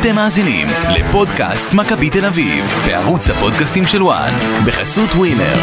אתם מאזינים לפודקאסט מכבי תל אביב, בערוץ הפודקאסטים של וואן, בחסות ווינר.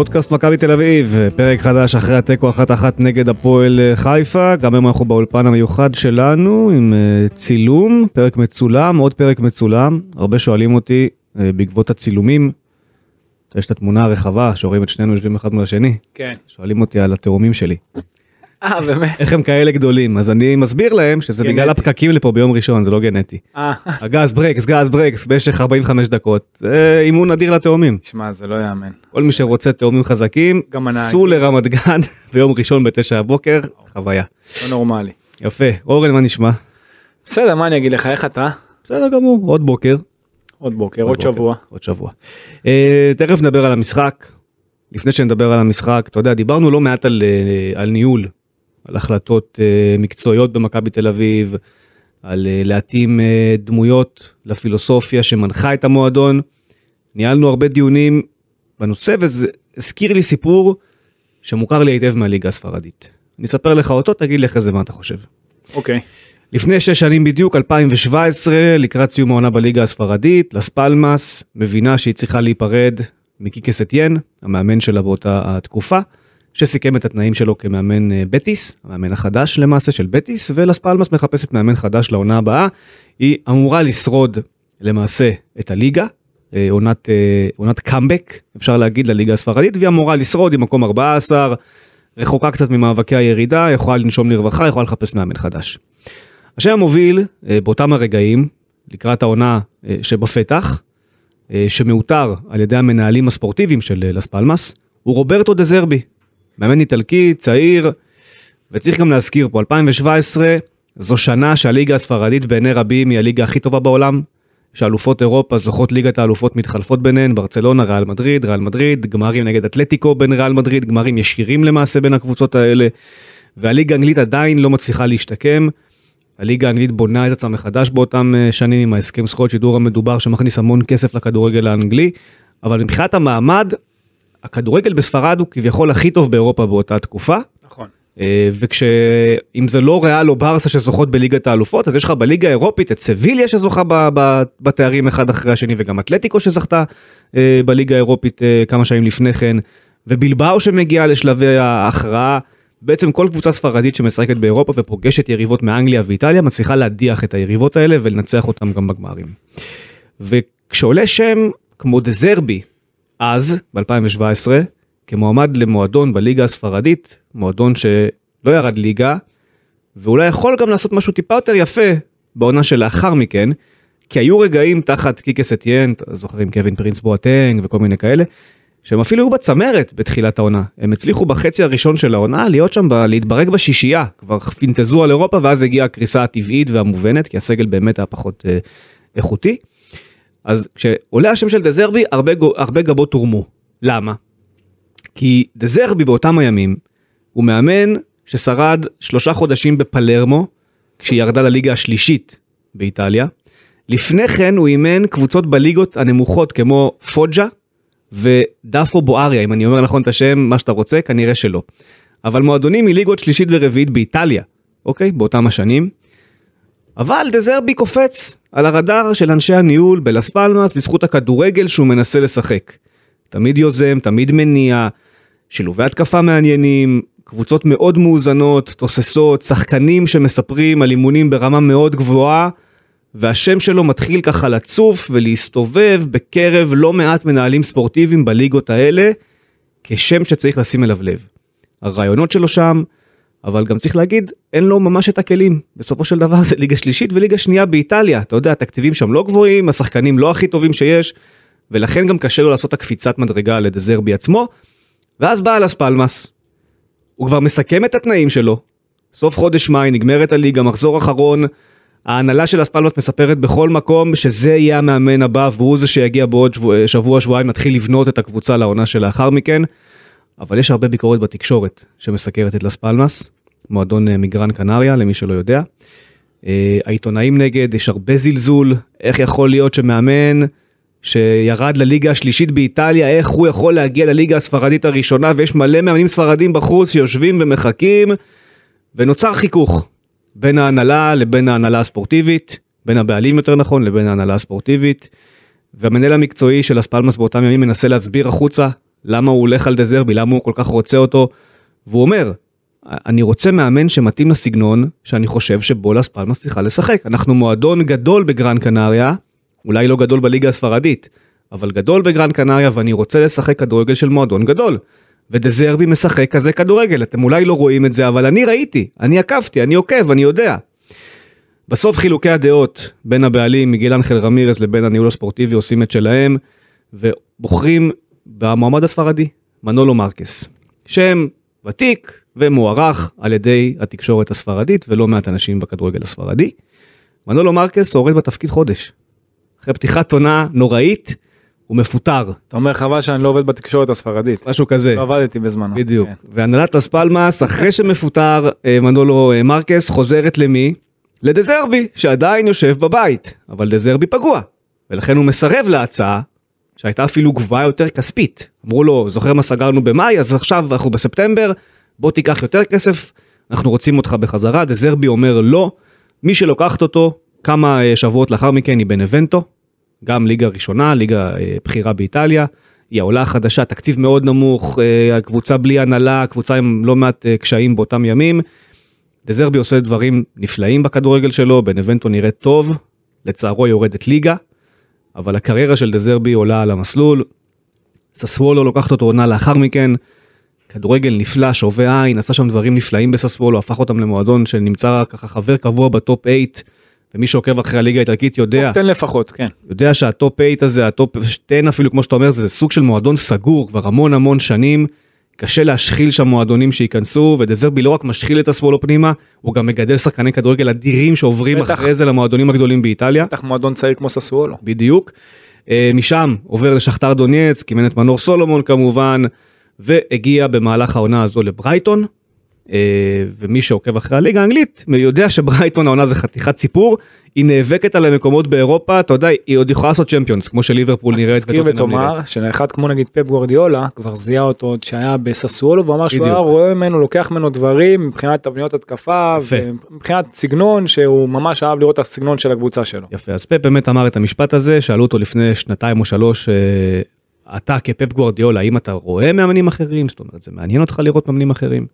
פודקאסט מכבי תל אביב, פרק חדש אחרי התיקו אחת אחת נגד הפועל אה, חיפה, גם היום אנחנו באולפן המיוחד שלנו עם אה, צילום, פרק מצולם, עוד פרק מצולם, הרבה שואלים אותי אה, בעקבות הצילומים, יש את התמונה הרחבה שרואים את שנינו יושבים אחד מול השני, כן. שואלים אותי על התאומים שלי, אה, באמת? איך הם כאלה גדולים, אז אני מסביר להם שזה בגלל גנטי. הפקקים לפה ביום ראשון, זה לא גנטי. אה, הגז ברקס, גז ברקס, במשך 45 דקות, זה אימון אדיר לתאומים. שמע, זה לא יאמן. כל מי שרוצה תאומים חזקים. סעו לרמת גן ביום ראשון בתשע הבוקר, חוויה. לא נורמלי. יפה, אורן מה נשמע? בסדר, מה אני אגיד לך, איך אתה? בסדר גמור, עוד בוקר. עוד בוקר, עוד בוקר, שבוע. עוד שבוע. אה, תכף נדבר על המשחק. לפני שנדבר על המשחק, אתה יודע, דיברנו לא מעט על, אה, על ניהול, על החלטות אה, מקצועיות במכבי תל אביב, על אה, להתאים אה, דמויות לפילוסופיה שמנחה את המועדון. ניהלנו הרבה דיונים בנושא וזה הזכיר לי סיפור שמוכר לי היטב מהליגה הספרדית. אני אספר לך אותו, תגיד לי אחרי זה מה אתה חושב. אוקיי. לפני שש שנים בדיוק, 2017, לקראת סיום העונה בליגה הספרדית, לס פלמאס מבינה שהיא צריכה להיפרד מקיקה סטיין, המאמן שלה באותה התקופה, שסיכם את התנאים שלו כמאמן אה, בטיס, המאמן החדש למעשה של בטיס, ולס פלמאס מחפשת מאמן חדש לעונה הבאה. היא אמורה לשרוד למעשה את הליגה, אה, עונת, אה, עונת קאמבק, אפשר להגיד, לליגה הספרדית, והיא אמורה לשרוד עם מקום 14, רחוקה קצת ממאבקי הירידה, יכולה לנשום לרווחה, יכולה לחפש מאמן חדש. השם המוביל באותם הרגעים, לקראת העונה שבפתח, שמאותר על ידי המנהלים הספורטיביים של לס פלמאס, הוא רוברטו דה זרבי, מאמן איטלקי, צעיר, וצריך גם להזכיר פה, 2017 זו שנה שהליגה הספרדית בעיני רבים היא הליגה הכי טובה בעולם, שאלופות אירופה זוכות ליגת האלופות מתחלפות ביניהן, ברצלונה, ריאל מדריד, ריאל מדריד, גמרים נגד אתלטיקו בין ריאל מדריד, גמרים ישירים למעשה בין הקבוצות האלה, והליגה האנגלית עדיין לא מצליחה להשתקם. הליגה האנגלית בונה את עצמה מחדש באותם אה, שנים עם ההסכם זכויות שידור המדובר שמכניס המון כסף לכדורגל האנגלי, אבל מבחינת המעמד, הכדורגל בספרד הוא כביכול הכי טוב באירופה באותה תקופה, נכון. אה, וכשאם זה לא ריאל או ברסה שזוכות בליגת האלופות אז יש לך בליגה האירופית את סביליה שזוכה ב- ב- בתארים אחד אחרי השני וגם אתלטיקו שזכתה אה, בליגה האירופית אה, כמה שנים לפני כן ובלבאו שמגיעה לשלבי ההכרעה. בעצם כל קבוצה ספרדית שמשחקת באירופה ופוגשת יריבות מאנגליה ואיטליה מצליחה להדיח את היריבות האלה ולנצח אותם גם בגמרים. וכשעולה שם כמו דזרבי אז ב-2017 כמועמד למועדון בליגה הספרדית מועדון שלא ירד ליגה ואולי יכול גם לעשות משהו טיפה יותר יפה בעונה שלאחר מכן כי היו רגעים תחת קיקס אתיין אתה זוכרים קווין פרינס בואטנג וכל מיני כאלה שהם אפילו היו בצמרת בתחילת העונה הם הצליחו בחצי הראשון של העונה להיות שם ב- להתברג בשישייה כבר פינטזו על אירופה ואז הגיעה הקריסה הטבעית והמובנת כי הסגל באמת היה פחות אה, איכותי. אז כשעולה השם של דזרבי הרבה, גו- הרבה גבות הורמו למה? כי דזרבי באותם הימים הוא מאמן ששרד שלושה חודשים בפלרמו כשהיא ירדה לליגה השלישית באיטליה. לפני כן הוא אימן קבוצות בליגות הנמוכות כמו פוג'ה ודאפו בואריה אם אני אומר נכון את השם מה שאתה רוצה כנראה שלא. אבל מועדונים מליגות שלישית ורביעית באיטליה אוקיי באותם השנים. אבל דזרבי קופץ על הרדאר של אנשי הניהול בלס פלמאס בזכות הכדורגל שהוא מנסה לשחק. תמיד יוזם, תמיד מניע, שילובי התקפה מעניינים, קבוצות מאוד מאוזנות, תוססות, שחקנים שמספרים על אימונים ברמה מאוד גבוהה, והשם שלו מתחיל ככה לצוף ולהסתובב בקרב לא מעט מנהלים ספורטיביים בליגות האלה, כשם שצריך לשים אליו לב. הרעיונות שלו שם, אבל גם צריך להגיד, אין לו ממש את הכלים. בסופו של דבר זה ליגה שלישית וליגה שנייה באיטליה. אתה יודע, התקציבים שם לא גבוהים, השחקנים לא הכי טובים שיש, ולכן גם קשה לו לעשות את הקפיצת מדרגה לדזרבי עצמו. ואז בא לס פלמאס, הוא כבר מסכם את התנאים שלו, סוף חודש מאי נגמרת הליגה, מחזור אחרון, ההנהלה של אספלמוס מספרת בכל מקום שזה יהיה המאמן הבא והוא זה שיגיע בעוד שבוע, שבוע שבועיים מתחיל לבנות את הקבוצה לעונה שלאחר מכן. אבל יש הרבה ביקורת בתקשורת שמסקרת את לס פלמאס, מועדון אה, מגרן קנריה למי שלא יודע. אה, העיתונאים נגד, יש הרבה זלזול, איך יכול להיות שמאמן שירד לליגה השלישית באיטליה, איך הוא יכול להגיע לליגה הספרדית הראשונה, ויש מלא מאמנים ספרדים בחוץ שיושבים ומחכים, ונוצר חיכוך בין ההנהלה לבין ההנהלה הספורטיבית, בין הבעלים יותר נכון לבין ההנהלה הספורטיבית, והמנהל המקצועי של אספלמס באותם ימים מנסה להסביר החוצה למה הוא הולך על דזרבי, למה הוא כל כך רוצה אותו, והוא אומר, אני רוצה מאמן שמתאים לסגנון שאני חושב שבו לס פלמאס צריכה לשחק. אנחנו מועדון גדול בגרן קנריה, אולי לא גדול בליגה הספרדית, אבל גדול בגרן קנריה ואני רוצה לשחק כדורגל של מועדון גדול. ודזרבי משחק כזה כדורגל, אתם אולי לא רואים את זה, אבל אני ראיתי, אני עקבתי, אני עוקב, אני יודע. בסוף חילוקי הדעות בין הבעלים מיגל אנחל רמירס לבין הניהול הספורטיבי עושים את שלהם, ובוחרים במועמד הספרדי, מנולו מרקס. שם ותיק ומוערך על ידי התקשורת הספרדית ולא מעט אנשים בכדורגל הספרדי. מנולו מרקס הורד בתפקיד חודש. אחרי פתיחת עונה נוראית, הוא מפוטר, אתה אומר חבל שאני לא עובד בתקשורת הספרדית. משהו כזה. לא עבדתי בזמנו. בדיוק. כן. והנהלת לס פלמאס, אחרי שמפוטר אה, מנולו אה, מרקס, חוזרת למי? לדה זרבי, שעדיין יושב בבית, אבל דה זרבי פגוע. ולכן הוא מסרב להצעה, שהייתה אפילו גבוהה יותר כספית. אמרו לו, זוכר מה סגרנו במאי, אז עכשיו אנחנו בספטמבר, בוא תיקח יותר כסף, אנחנו רוצים אותך בחזרה. דה זרבי אומר לא, מי שלוקחת אותו, כמה אה, שבועות לאחר מכן היא בנבנטו, גם ליגה ראשונה, ליגה אה, בכירה באיטליה. היא העולה החדשה, תקציב מאוד נמוך, אה, הקבוצה בלי הנהלה, קבוצה עם לא מעט אה, קשיים באותם ימים. דזרבי עושה דברים נפלאים בכדורגל שלו, בנבנטו נראה טוב, לצערו יורדת ליגה, אבל הקריירה של דזרבי עולה על המסלול. ססוולו לוקחת אותו עונה לאחר מכן, כדורגל נפלא, שובה עין, עשה שם דברים נפלאים בססוולו, הפך אותם למועדון שנמצא ככה חבר קבוע בטופ 8, ומי שעוקב אחרי הליגה האיטלקית יודע, תן לפחות, כן. יודע שהטופ 8 הזה, הטופ 10 אפילו כמו שאתה אומר, זה סוג של מועדון סגור כבר המון המון שנים. קשה להשחיל שם מועדונים שייכנסו, ודה זרבי לא רק משחיל את הססוולו פנימה, הוא גם מגדל שחקני כדורגל אדירים שעוברים בטח. אחרי זה למועדונים הגדולים באיטליה. בטח מועדון צעיר כמו ססוולו. בדיוק. אה, משם עובר לשכתר דונייץ, אימן את מנור סולומון כמובן, והגיע במהלך העונה הזו לברייטון. אה, ומי שעוקב אחרי הליגה האנגלית יודע שברייטון העונה זה חתיכת סיפור, היא נאבקת על המקומות באירופה, אתה יודע, היא עוד יכולה לעשות צ'מפיונס, כמו שליברפול נראית. תזכיר וטוטנהאם נראית. ותאמר שאחד כמו נגיד פפ גוורדיולה כבר זיהה אותו עוד שהיה בססוולו ואמר שהוא בדיוק. היה רואה ממנו לוקח ממנו דברים מבחינת תבניות התקפה. ומבחינת סגנון שהוא ממש אהב לראות את הסגנון של הקבוצה שלו. יפה, אז פפ באמת אמר את המשפט הזה, שאלו אותו לפני שנתיים או שלוש, אה, אתה כפפ גוורדיולה, האם אתה רואה מאמנים אחרים? זאת אומרת, זה מעניין אותך לראות מאמנים אחרים?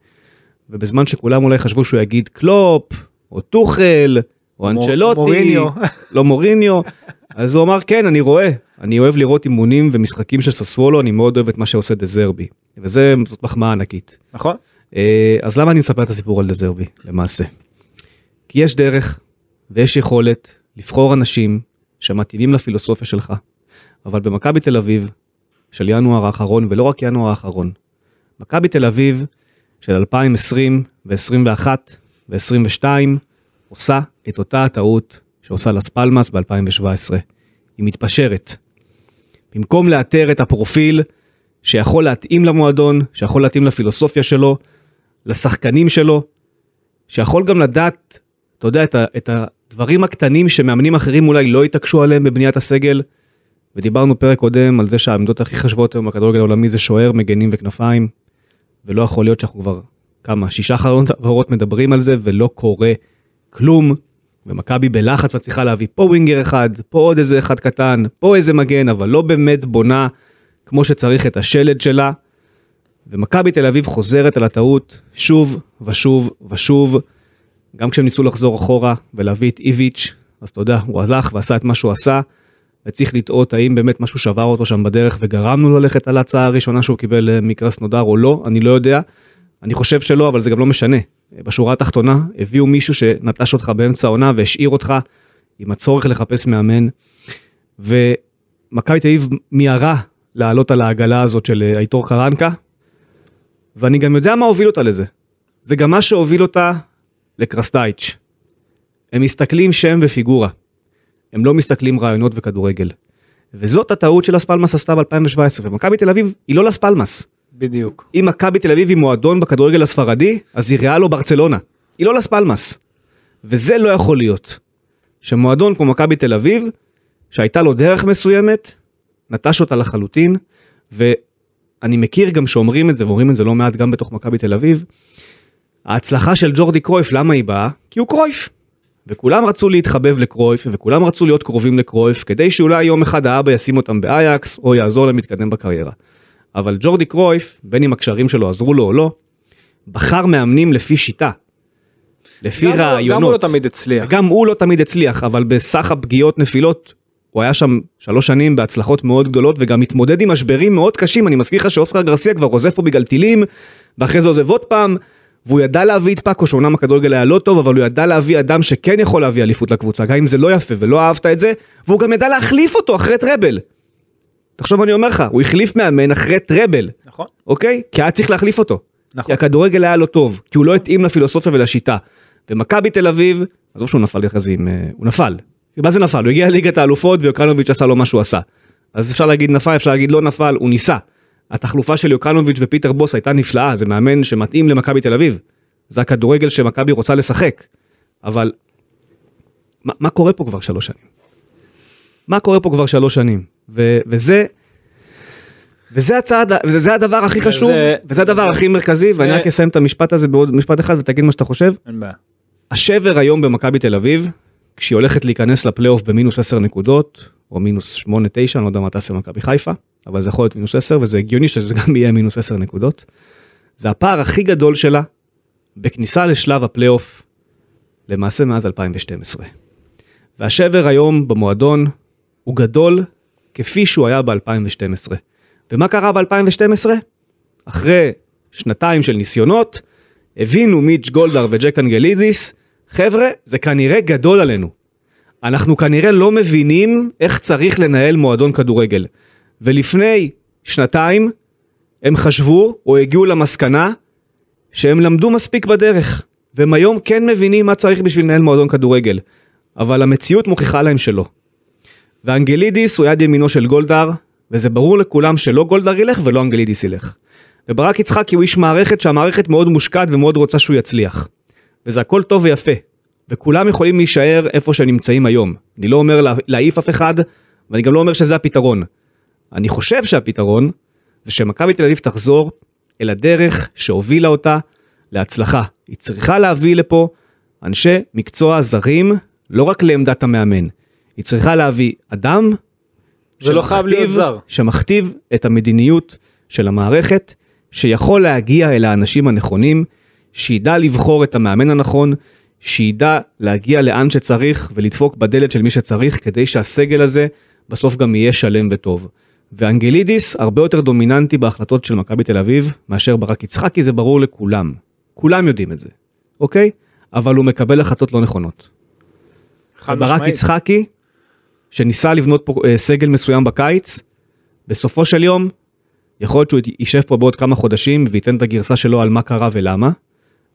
ובזמן שכולם אולי חשבו שהוא יגיד קלופ, או טוחל, או אנצ'לוטי, מוריניו. לא מוריניו, אז הוא אמר כן, אני רואה, אני אוהב לראות אימונים ומשחקים של ססוולו, אני מאוד אוהב את מה שעושה דזרבי, וזה, זאת מחמאה ענקית. נכון? אה, אז למה אני מספר את הסיפור על דזרבי למעשה? כי יש דרך ויש יכולת לבחור אנשים שמתאימים לפילוסופיה שלך, אבל במכבי תל אביב של ינואר האחרון, ולא רק ינואר האחרון, מכבי תל אביב של 2020 ו-21 ו-22 עושה את אותה הטעות שעושה לס פלמאס ב-2017. היא מתפשרת. במקום לאתר את הפרופיל שיכול להתאים למועדון, שיכול להתאים לפילוסופיה שלו, לשחקנים שלו, שיכול גם לדעת, אתה יודע, את, ה, את הדברים הקטנים שמאמנים אחרים אולי לא התעקשו עליהם בבניית הסגל. ודיברנו פרק קודם על זה שהעמדות הכי חשובות היום בכדורגל העולמי זה שוער, מגנים וכנפיים, ולא יכול להיות שאנחנו כבר כמה, שישה חברות מדברים על זה ולא קורה כלום. ומכבי בלחץ מצליחה להביא פה ווינגר אחד, פה עוד איזה אחד קטן, פה איזה מגן, אבל לא באמת בונה כמו שצריך את השלד שלה. ומכבי תל אביב חוזרת על הטעות שוב ושוב ושוב. גם כשהם ניסו לחזור אחורה ולהביא את איביץ', אז אתה יודע, הוא הלך ועשה את מה שהוא עשה, וצריך לטעות האם באמת משהו שבר אותו שם בדרך וגרמנו ללכת על ההצעה הראשונה שהוא קיבל אה, מקרסנודר או לא, אני לא יודע. אני חושב שלא, אבל זה גם לא משנה. בשורה התחתונה, הביאו מישהו שנטש אותך באמצע העונה והשאיר אותך עם הצורך לחפש מאמן. ומכבי תל אביב מיהרה לעלות על העגלה הזאת של אה, הייטור קרנקה, ואני גם יודע מה הוביל אותה לזה. זה גם מה שהוביל אותה לקרסטאיץ'. הם מסתכלים שם ופיגורה. הם לא מסתכלים רעיונות וכדורגל. וזאת הטעות שלס פלמאס עשתה ב-2017, ומכבי תל אביב היא לא לס פלמאס. בדיוק. אם מכבי תל אביב היא מועדון בכדורגל הספרדי, אז היא ריאל או ברצלונה. היא לא לס פלמאס. וזה לא יכול להיות. שמועדון כמו מכבי תל אביב, שהייתה לו דרך מסוימת, נטש אותה לחלוטין, ואני מכיר גם שאומרים את זה, ואומרים את זה לא מעט גם בתוך מכבי תל אביב, ההצלחה של ג'ורדי קרויף, למה היא באה? כי הוא קרויף. וכולם רצו להתחבב לקרויף, וכולם רצו להיות קרובים לקרויף, כדי שאולי יום אחד האבא ישים אותם באייקס, או יעזור להם להתקדם בקריירה. אבל ג'ורדי קרויף, בין אם הקשרים שלו עזרו לו או לא, בחר מאמנים לפי שיטה. לפי גם רעיונות. גם הוא לא תמיד הצליח. גם הוא לא תמיד הצליח, אבל בסך הפגיעות נפילות, הוא היה שם שלוש שנים בהצלחות מאוד גדולות, וגם מתמודד עם משברים מאוד קשים. אני מזכיר לך שאוסקר גרסיה כבר עוזב פה בגלל טילים, ואחרי זה עוזב עוד פעם, והוא ידע להביא את פאקו, שאומנם הכדורגל היה לא טוב, אבל הוא ידע להביא אדם שכן יכול להביא אליפות לקבוצה, גם אם זה לא יפה ולא אהבת את זה, והוא גם ידע להחליף אותו אחרי טראבל. תחשוב אני אומר לך, הוא החליף מאמן אחרי טראבל, נכון. אוקיי? כי היה צריך להחליף אותו. כי נכון. הכדורגל היה לא טוב, כי הוא לא התאים לפילוסופיה ולשיטה. ומכבי תל אביב, עזוב שהוא נפל אחרי זה עם... אה, הוא נפל. מה זה נפל? הוא הגיע לליגת האלופות ויוקרנוביץ' עשה לו מה שהוא עשה. אז אפשר להגיד נפל, אפשר להגיד לא נפל, הוא ניסה. התחלופה של יוקרנוביץ' ופיטר בוס הייתה נפלאה, זה מאמן שמתאים למכבי תל אביב. זה הכדורגל שמכבי רוצה לשחק. אבל מה, מה קורה פה כבר שלוש שנים? מה קורה פה כבר שלוש שנים? ו, וזה... וזה הצעד, וזה זה הדבר הכי חשוב, וזה הדבר הכי מרכזי, ואני רק אסיים את המשפט הזה בעוד משפט אחד ותגיד מה שאתה חושב. אין בעיה. השבר היום במכבי תל אביב, כשהיא הולכת להיכנס לפלייאוף במינוס 10 נקודות, או מינוס 8-9, אני לא יודע מה תעשה במכבי חיפה, אבל זה יכול להיות מינוס 10, וזה הגיוני שזה גם יהיה מינוס 10 נקודות. זה הפער הכי גדול שלה בכניסה לשלב הפלייאוף, למעשה מאז 2012. והשבר היום במועדון הוא גדול כפי שהוא היה ב-2012. ומה קרה ב-2012? אחרי שנתיים של ניסיונות, הבינו מיץ' גולדהר וג'ק אנגלידיס, חבר'ה, זה כנראה גדול עלינו. אנחנו כנראה לא מבינים איך צריך לנהל מועדון כדורגל. ולפני שנתיים הם חשבו או הגיעו למסקנה שהם למדו מספיק בדרך. והם היום כן מבינים מה צריך בשביל לנהל מועדון כדורגל. אבל המציאות מוכיחה להם שלא. ואנגלידיס הוא יד ימינו של גולדהר, וזה ברור לכולם שלא גולדהר ילך ולא אנגלידיס ילך. וברק יצחקי הוא איש מערכת שהמערכת מאוד מושקעת ומאוד רוצה שהוא יצליח. וזה הכל טוב ויפה. וכולם יכולים להישאר איפה שהם נמצאים היום. אני לא אומר לה- להעיף אף אחד, ואני גם לא אומר שזה הפתרון. אני חושב שהפתרון זה שמכבי תל אביב תחזור אל הדרך שהובילה אותה להצלחה. היא צריכה להביא לפה אנשי מקצוע זרים, לא רק לעמדת המאמן. היא צריכה להביא אדם זה לא חייב להיות זר. שמכתיב את המדיניות של המערכת, שיכול להגיע אל האנשים הנכונים, שידע לבחור את המאמן הנכון, שידע להגיע לאן שצריך ולדפוק בדלת של מי שצריך, כדי שהסגל הזה בסוף גם יהיה שלם וטוב. ואנגלידיס הרבה יותר דומיננטי בהחלטות של מכבי תל אביב מאשר ברק יצחקי, זה ברור לכולם. כולם יודעים את זה, אוקיי? אבל הוא מקבל החלטות לא נכונות. חד ברק משמעית. יצחקי, שניסה לבנות פה אה, סגל מסוים בקיץ, בסופו של יום, יכול להיות שהוא יישב פה בעוד כמה חודשים וייתן את הגרסה שלו על מה קרה ולמה,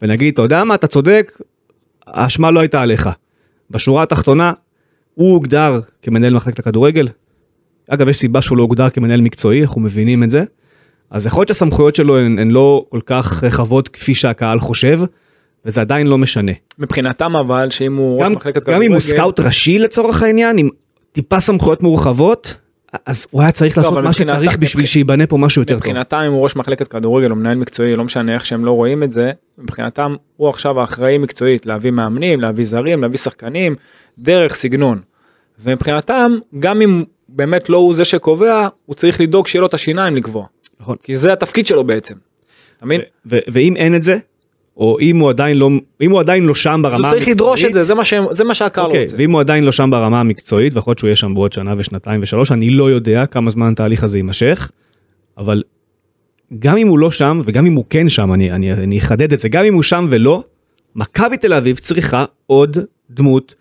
ונגיד, אתה יודע מה, אתה צודק, האשמה לא הייתה עליך. בשורה התחתונה, הוא הוגדר כמנהל מחלקת הכדורגל. אגב, יש סיבה שהוא לא הוגדר כמנהל מקצועי, אנחנו מבינים את זה. אז יכול להיות שהסמכויות שלו הן, הן לא כל כך רחבות כפי שהקהל חושב, וזה עדיין לא משנה. מבחינתם אבל שאם הוא ראש גם, מחלקת גם כדורגל, אם הוא סקאוט ראשי לצורך העניין, עם טיפה סמכויות מורחבות, אז הוא היה צריך לעשות אבל מה שצריך בשביל שייבנה פה משהו יותר טוב. מבחינתם אם הוא ראש מחלקת כדורגל או מנהל מקצועי לא משנה איך שהם לא רואים את זה מבחינתם הוא עכשיו האחראי מקצועית להביא מאמנים להביא זרים להביא שחקנים דרך סגנון. ומבחינתם גם אם באמת לא הוא זה שקובע הוא צריך לדאוג שיהיה לו את השיניים לקבוע נכון. כי זה התפקיד שלו בעצם. אתה מבין? ואם אין את זה, או אם הוא עדיין לא, אם הוא עדיין לא שם ברמה הוא צריך לדרוש את המקצועית, זה זה מה שהם זה מה שהקהל אוקיי, רוצה. ואם הוא עדיין לא שם ברמה המקצועית, ויכול להיות שהוא יהיה שם בעוד שנה ושנתיים ושלוש, אני לא יודע כמה זמן התהליך הזה יימשך, אבל גם אם הוא לא שם, וגם אם הוא כן שם, אני, אני, אני אחדד את זה, גם אם הוא שם ולא, מכבי תל אביב צריכה עוד דמות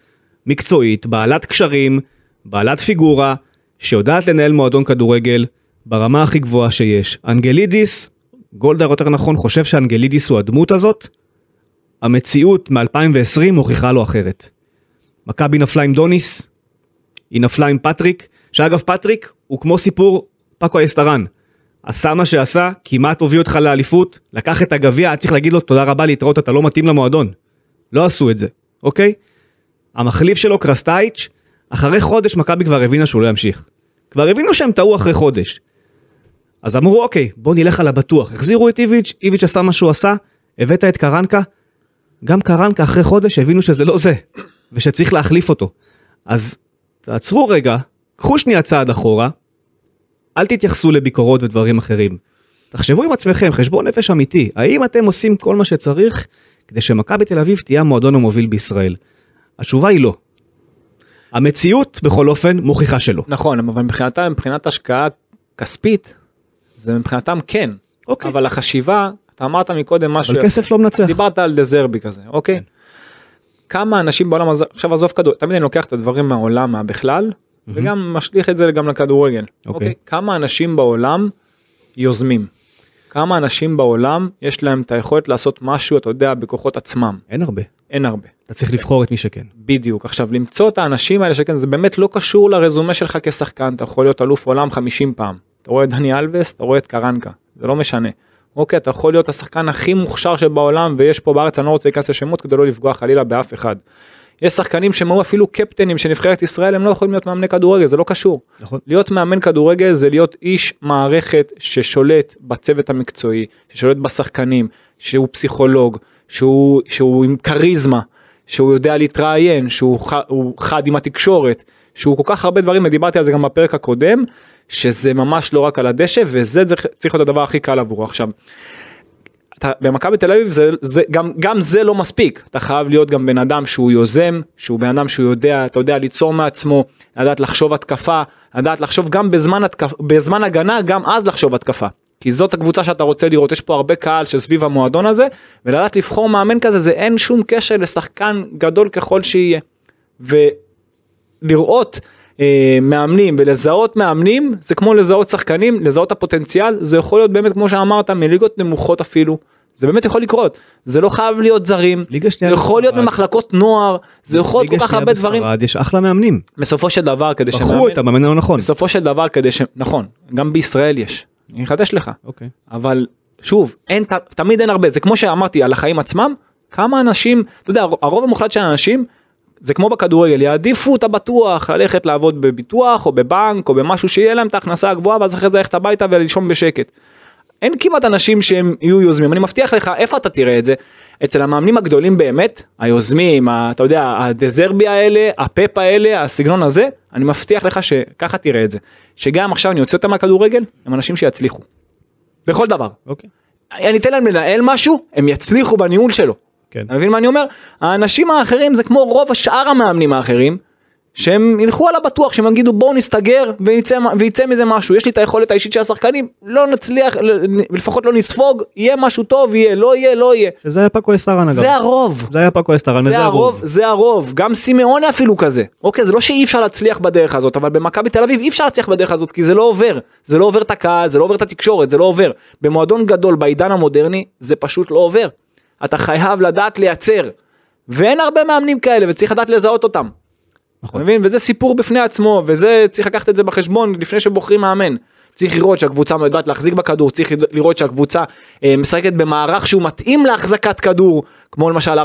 מקצועית, בעלת קשרים, בעלת פיגורה, שיודעת לנהל מועדון כדורגל ברמה הכי גבוהה שיש. אנגלידיס, גולדהר יותר נכון, חושב שאנגלידיס הוא הדמות הזאת, המציאות מ-2020 מוכיחה לו אחרת. מכבי נפלה עם דוניס, היא נפלה עם פטריק, שאגב פטריק הוא כמו סיפור פאקו אסטרן. עשה מה שעשה, כמעט הוביא אותך לאליפות, לקח את הגביע, היה צריך להגיד לו תודה רבה להתראות, אתה לא מתאים למועדון. לא עשו את זה. אוקיי? המחליף שלו קרסטייץ', אחרי חודש מכבי כבר הבינה שהוא לא ימשיך. כבר הבינו שהם טעו אחרי חודש. אז אמרו אוקיי בוא נלך על הבטוח החזירו את איביץ' איביץ' עשה מה שהוא עשה הבאת את קרנקה. גם קרנקה אחרי חודש הבינו שזה לא זה ושצריך להחליף אותו. אז תעצרו רגע קחו שנייה צעד אחורה. אל תתייחסו לביקורות ודברים אחרים. תחשבו עם עצמכם חשבון נפש אמיתי האם אתם עושים כל מה שצריך כדי שמכבי תל אביב תהיה המועדון המוביל בישראל. התשובה היא לא. המציאות בכל אופן מוכיחה שלא. נכון אבל מבחינתם מבחינת השקעה כספית זה מבחינתם כן אוקיי. אבל החשיבה אתה אמרת מקודם משהו אבל כסף לא מנצח. דיברת על דזרבי כזה אוקיי. כן. כמה אנשים בעולם הזה עכשיו עזוב כדור תמיד אני לוקח את הדברים מהעולם מהבכלל וגם משליך את זה גם לכדורגל אוקיי. אוקיי כמה אנשים בעולם יוזמים כמה אנשים בעולם יש להם את היכולת לעשות משהו אתה יודע בכוחות עצמם אין הרבה. אין הרבה אתה צריך לבחור את מי שכן. בדיוק עכשיו למצוא את האנשים האלה שכן זה באמת לא קשור לרזומה שלך כשחקן אתה יכול להיות אלוף עולם 50 פעם אתה רואה את דני אלבס אתה רואה את קרנקה זה לא משנה. אוקיי אתה יכול להיות השחקן הכי מוכשר שבעולם ויש פה בארץ אני לא רוצה להיכנס לשמות כדי לא לפגוע חלילה באף אחד. יש שחקנים שהם היו אפילו קפטנים של נבחרת ישראל הם לא יכולים להיות מאמני כדורגל זה לא קשור. נכון. להיות מאמן כדורגל זה להיות איש מערכת ששולט בצוות המקצועי, ששולט בשחקנים, שהוא פסיכולוג, שהוא, שהוא עם כריזמה, שהוא יודע להתראיין, שהוא ח, חד עם התקשורת, שהוא כל כך הרבה דברים, ודיברתי על זה גם בפרק הקודם, שזה ממש לא רק על הדשא, וזה צריך להיות הדבר הכי קל עבורו. עכשיו, במכבי תל אביב זה, זה גם גם זה לא מספיק אתה חייב להיות גם בן אדם שהוא יוזם שהוא בן אדם שהוא יודע אתה יודע ליצור מעצמו לדעת לחשוב התקפה לדעת לחשוב גם בזמן התקפה בזמן הגנה גם אז לחשוב התקפה. כי זאת הקבוצה שאתה רוצה לראות יש פה הרבה קהל שסביב המועדון הזה ולדעת לבחור מאמן כזה זה אין שום קשר לשחקן גדול ככל שיהיה. ולראות אה, מאמנים ולזהות מאמנים זה כמו לזהות שחקנים לזהות הפוטנציאל זה יכול להיות באמת כמו שאמרת מליגות נמוכות אפילו זה באמת יכול לקרות זה לא חייב להיות זרים זה יכול להיות בספרד. במחלקות נוער זה יכול להיות כל כך הרבה דברים יש אחלה מאמנים. בסופו של דבר כדי בחרו שמאמן את המאמן הלא נכון. בסופו של דבר כדי ש... נכון גם בישראל יש אני אחדש לך אוקיי. אבל שוב אין תמיד אין הרבה זה כמו שאמרתי על החיים עצמם כמה אנשים אתה יודע הרוב המוחלט של האנשים זה כמו בכדורגל יעדיפו את הבטוח ללכת לעבוד בביטוח או בבנק או במשהו שיהיה להם את ההכנסה הגבוהה ואז אחרי זה ללכת הביתה ולישון בשקט. אין כמעט אנשים שהם יהיו יוזמים אני מבטיח לך איפה אתה תראה את זה אצל המאמנים הגדולים באמת היוזמים ה- אתה יודע הדזרבי האלה הפפ האלה הסגנון הזה אני מבטיח לך שככה תראה את זה שגם עכשיו אני אוציא אותם מהכדורגל הם אנשים שיצליחו. בכל דבר אוקיי. אני אתן להם לנהל משהו הם יצליחו בניהול שלו. כן. אתה מבין מה אני אומר? האנשים האחרים זה כמו רוב השאר המאמנים האחרים שהם ילכו על הבטוח שהם יגידו בואו נסתגר ויצא, ויצא מזה משהו יש לי את היכולת האישית של השחקנים לא נצליח לפחות לא נספוג יהיה משהו טוב יהיה לא יהיה לא יהיה שזה היה פאקו אסטרן אגב. זה הרוב. זה היה פאקו אסטרן וזה זה הרוב, הרוב. זה הרוב, גם סימאונה אפילו כזה. אוקיי, זה לא שאי אפשר להצליח בדרך הזאת, אבל במכבי תל אביב אי אפשר להצליח בדרך הזאת, כי זה לא עובר. זה לא עובר את הקהל, זה לא עובר את התקשורת, זה לא עובר. במועדון גדול, בעידן המודרני, זה פשוט לא עובר. אתה חייב לדעת לייצר. ואין הרבה מאמנים כאלה, וצריך לדעת לזהות אותם. נכון. מבין? וזה סיפור בפני עצמו, וזה צריך לקחת את זה בחשבון לפני שבוחרים מאמן. צריך לראות שהקבוצה יודעת להחזיק בכדור, צריך לראות שהקבוצה אה, משחקת במערך שהוא מתאים להחזקת כדור, כמו למשל 4-3-3,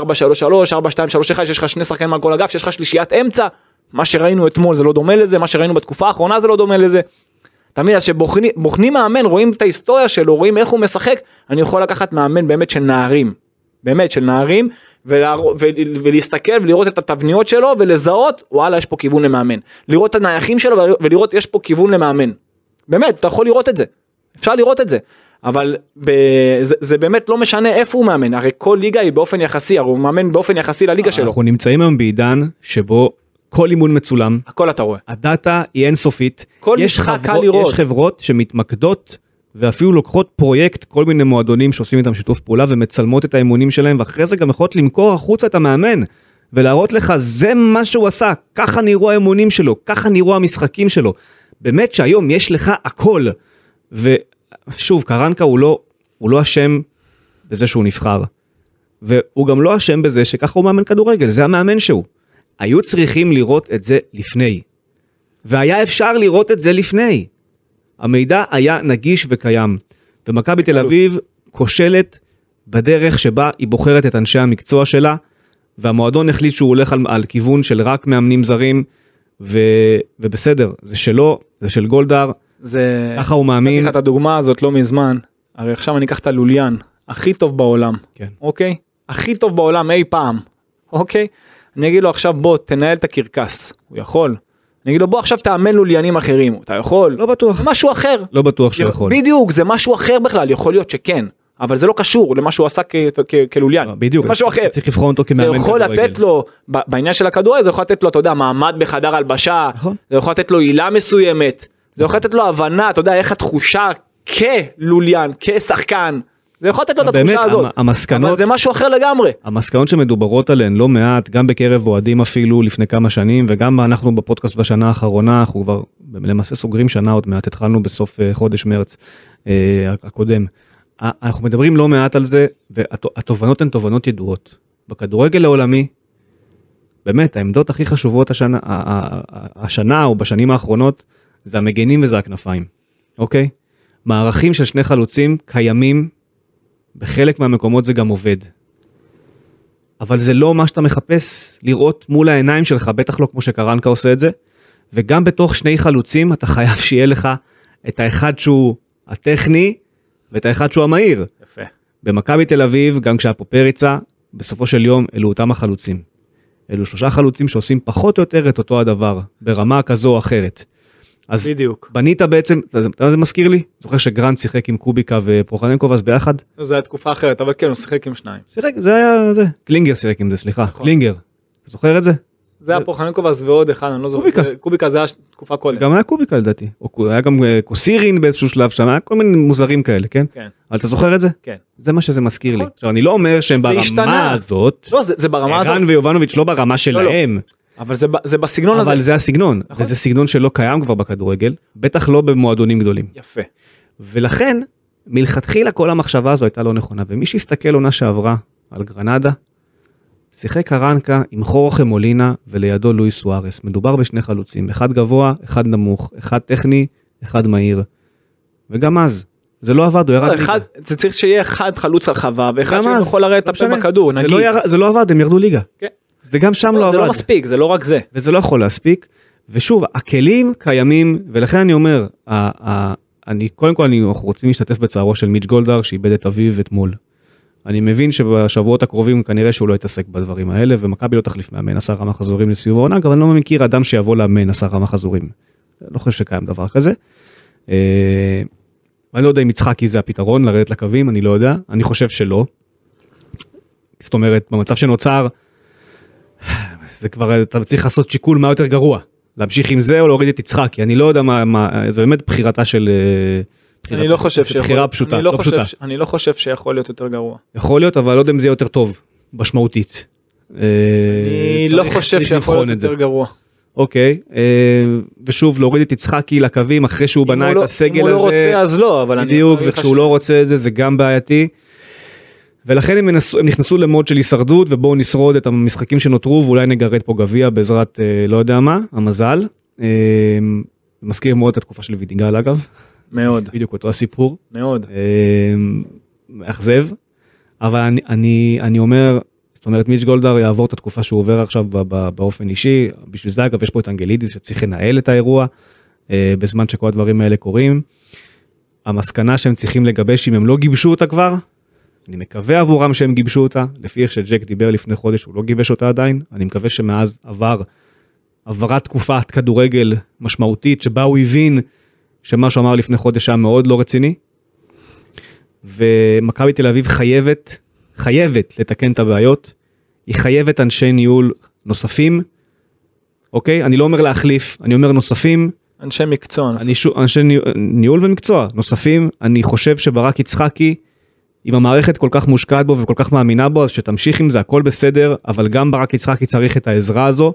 4-2-3-1, שיש לך שני שחקנים על כל אגף, שיש לך שלישיית אמצע, מה שראינו אתמול זה לא דומה לזה, מה שראינו בתקופה האחרונה זה לא דומה לזה. אתה מבין, אז שבוחנים מאמן, רואים את ההיסטוריה שלו, רואים איך הוא משחק, אני יכול לקחת מאמן באמת של נערים, באמת של נערים, ולהר- ול- ולהסתכל ולראות את התבניות שלו ולזהות, וואלה יש פה כיוון למאמן. לראות את הנייחים שלו ולראות יש פה כיוון למאמן. באמת, אתה יכול לראות את זה, אפשר לראות את זה. אבל ב... זה, זה באמת לא משנה איפה הוא מאמן, הרי כל ליגה היא באופן יחסי, הרי הוא מאמן באופן יחסי לליגה שלו, אנחנו נמצאים היום בעידן שבו כל אימון מצולם. הכל אתה רואה. הדאטה היא אינסופית. כל יש משחק קל לראות. יש חברות שמתמקדות ואפילו לוקחות פרויקט כל מיני מועדונים שעושים איתם שיתוף פעולה ומצלמות את האימונים שלהם ואחרי זה גם יכולות למכור החוצה את המאמן ולהראות לך זה מה שהוא עשה ככה נראו האימונים שלו ככה נראו המשחקים שלו. באמת שהיום יש לך הכל. ושוב קרנקה הוא לא הוא לא אשם בזה שהוא נבחר. והוא גם לא אשם בזה שככה הוא מאמן כדורגל זה המאמן שהוא. היו צריכים לראות את זה לפני. והיה אפשר לראות את זה לפני. המידע היה נגיש וקיים. ומכבי תל אביב כושלת בדרך שבה היא בוחרת את אנשי המקצוע שלה, והמועדון החליט שהוא הולך על, על כיוון של רק מאמנים זרים, ו, ובסדר, זה שלו, זה של גולדהר, זה... ככה הוא נתתי מאמין. לך את הדוגמה הזאת לא מזמן, הרי עכשיו אני אקח את הלוליין, הכי טוב בעולם, כן. אוקיי? הכי טוב בעולם אי פעם, אוקיי? אני אגיד לו עכשיו בוא תנהל את הקרקס, הוא יכול. אני אגיד לו בוא עכשיו תאמן לוליינים אחרים, אתה יכול? לא בטוח, זה משהו אחר. לא בטוח שהוא יכול. בדיוק, זה משהו אחר בכלל, יכול להיות שכן, אבל זה לא קשור למה שהוא עשה כלוליין. לא, בדיוק, זה משהו אחר. צריך לבחון אותו זה כמאמן יכול כדורגל. לתת לו, בעניין של הכדורגל זה יכול לתת לו, אתה יודע, מעמד בחדר הלבשה, נכון. זה יכול לתת לו עילה מסוימת, זה יכול לתת לו הבנה, אתה יודע, איך התחושה כלוליין, כשחקן, זה יכול לתת לו את התחושה הזאת, המ- המסקנות- אבל זה משהו אחר לגמרי. המסקנות שמדוברות עליהן לא מעט, גם בקרב אוהדים אפילו לפני כמה שנים, וגם אנחנו בפודקאסט בשנה האחרונה, אנחנו כבר למעשה סוגרים שנה עוד מעט, התחלנו בסוף אה, חודש מרץ אה, הקודם. אנחנו מדברים לא מעט על זה, והתובנות הן תובנות ידועות. בכדורגל העולמי, באמת, העמדות הכי חשובות השנה, השנה או בשנים האחרונות, זה המגנים וזה הכנפיים, אוקיי? מערכים של שני חלוצים קיימים, בחלק מהמקומות זה גם עובד. אבל זה לא מה שאתה מחפש לראות מול העיניים שלך, בטח לא כמו שקרנקה עושה את זה. וגם בתוך שני חלוצים אתה חייב שיהיה לך את האחד שהוא הטכני ואת האחד שהוא המהיר. יפה. במכבי תל אביב, גם כשהיה פה פריצה, בסופו של יום אלו אותם החלוצים. אלו שלושה חלוצים שעושים פחות או יותר את אותו הדבר, ברמה כזו או אחרת. אז בדיוק. בנית בעצם, אתה יודע מה זה מזכיר לי? זוכר שגרנט שיחק עם קוביקה ופרוחננקוב אז ביחד? זו הייתה תקופה אחרת, אבל כן, הוא שיחק עם שניים. שיחק, זה היה זה, קלינגר שיחק עם זה, סליחה, נכון. קלינגר. זוכר את זה? זה היה פורחננקוב אז ועוד אחד, אני לא זוכר, קוביקה. זה- קוביקה זה היה תקופה קודם. גם היה קוביקה לדעתי, היה גם אה, קוסירין באיזשהו שלב שם, היה כל מיני מוזרים כאלה, כן? כן, אבל אתה זוכר את זה? כן. זה מה שזה מזכיר לי. נכון. עכשיו אני לא אומר שהם זה ברמה השתנה. הזאת, לא, זה זה ברמה הזאת, ערן ויובנוביץ' לא ברמה שלהם, אבל זה זה בסגנון הזה. אבל זה הסגנון, נכון. וזה סגנון שלא קיים כבר בכדורגל, בטח לא במועדונים גדולים. יפה. ולכן, מלכתחילה כל המחשבה הזו הייתה לא נכונה, ומי שהסתכל עונה שעברה על גרנדה, שיחק קרנקה עם חורכה מולינה ולידו לואיס סוארס. מדובר בשני חלוצים, אחד גבוה, אחד נמוך, אחד טכני, אחד מהיר. וגם אז, זה לא עבד, הוא ירד לא, ליגה. אחד, זה צריך שיהיה אחד חלוץ רחבה ואחד שיכול לרדת לא לטפל משנה. בכדור, זה נגיד. לא, יר... זה לא עבד, הם ירדו ליגה. כן. זה גם שם לא, לא, עבד. זה לא מספיק, זה לא רק זה. וזה לא יכול להספיק. ושוב, הכלים קיימים, ולכן אני אומר, ה- ה- אני, קודם כל אני, אנחנו רוצים להשתתף בצערו של מיץ' גולדהר שאיבד את אביו אתמול. אני מבין שבשבועות הקרובים כנראה שהוא לא יתעסק בדברים האלה, ומכבי לא תחליף מאמן עשרה מחזורים לסיום העונה, אבל אני לא מכיר אדם שיבוא לאמן עשרה מחזורים. לא חושב שקיים דבר כזה. אה, אני לא יודע אם יצחקי זה הפתרון לרדת לקווים, אני לא יודע, אני חושב שלא. זאת אומרת, במצב שנוצר, זה כבר, אתה צריך לעשות שיקול מה יותר גרוע. להמשיך עם זה או להוריד את יצחקי, אני לא יודע מה, מה זה באמת בחירתה של... אה, בחירה- אני לא חושב שיכול... בחירה פשוטה, אני לא לא חושב פשוטה. אני לא חושב שיכול להיות יותר גרוע. יכול להיות, אבל לא יודע אם זה יותר טוב, משמעותית. אה, אני לא חושב שיכול להיות. יותר גרוע. אוקיי, אה, ושוב להוריד את יצחקי לקווים אחרי שהוא בנה את לא- הסגל אם הוא הזה. לא רוצה אז לא, אבל אני... בדיוק, וכשהוא לא רוצה את זה זה גם בעייתי. ולכן הם, ינסו, הם נכנסו למוד של הישרדות ובואו נשרוד את המשחקים שנותרו ואולי נגרד פה גביע בעזרת אה, לא יודע מה, המזל. אה, מזכיר מאוד את התקופה של וידיגל אגב, מאוד, בדיוק אותו הסיפור. מאוד. אה, מאכזב, אבל אני, אני, אני אומר, זאת אומרת מיץ' גולדהר יעבור את התקופה שהוא עובר עכשיו ב- ב- באופן אישי, בשביל זה אגב יש פה את אנגלידיס שצריך לנהל את האירוע אה, בזמן שכל הדברים האלה קורים. המסקנה שהם צריכים לגבש אם הם לא גיבשו אותה כבר, אני מקווה עבורם שהם גיבשו אותה, לפי איך שג'ק דיבר לפני חודש הוא לא גיבש אותה עדיין, אני מקווה שמאז עבר עברת תקופת כדורגל משמעותית שבה הוא הבין שמה שהוא אמר לפני חודש היה מאוד לא רציני. ומכבי תל אביב חייבת, חייבת לתקן את הבעיות, היא חייבת אנשי ניהול נוספים, אוקיי? אני לא אומר להחליף, אני אומר נוספים, אנשי מקצוע. אני שוב, אנשי ניהול ומקצוע נוספים, אני חושב שברק יצחקי, אם המערכת כל כך מושקעת בו וכל כך מאמינה בו, אז שתמשיך עם זה, הכל בסדר, אבל גם ברק יצחקי צריך את העזרה הזו.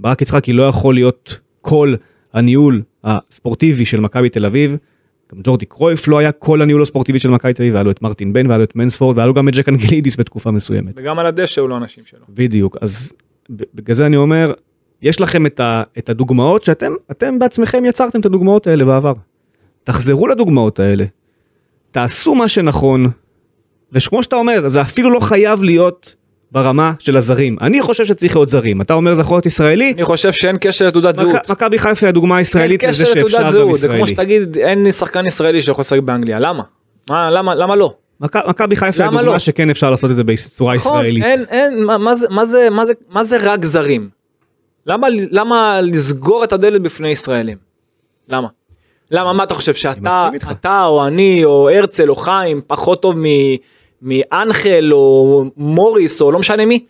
ברק יצחקי לא יכול להיות כל הניהול הספורטיבי של מכבי תל אביב. גם ג'ורדי קרויף לא היה כל הניהול הספורטיבי של מכבי תל אביב, היה לו את מרטין בן והיה לו את מנספורד והיה לו גם את ג'ק אנגלידיס בתקופה מסוימת. וגם על הדשא הוא לא אנשים שלו. בדיוק, אז בגלל זה אני אומר, יש לכם את, ה, את הדוגמאות שאתם אתם בעצמכם יצרתם את הדוגמאות האלה בעבר. תחזרו לדוגמאות האלה, תעשו מה שנכון, וכמו שאתה אומר, זה אפילו לא חייב להיות ברמה של הזרים. אני חושב שצריך להיות זרים. אתה אומר זה יכול להיות ישראלי? אני חושב שאין קשר לתעודת זהות. מכ- מכבי חיפה היא הדוגמה אין הישראלית לזה קשר שאפשר לתעודת גם זהות, זה כמו ישראלי. שתגיד אין שחקן ישראלי שיכול לשחק באנגליה, למה? מה, למה, למה לא? מכ- מכבי חיפה היא הדוגמה לא? שכן אפשר לעשות את זה בצורה נכון, ישראלית. אין, אין, מה, מה, זה, מה, זה, מה, זה, מה זה רק זרים? למה, למה לסגור את הדלת בפני ישראלים? למה? למה, מה אתה חושב, שאתה. אתה או אני או הרצל או חיים פחות טוב מאנחל או מוריס או לא משנה מי?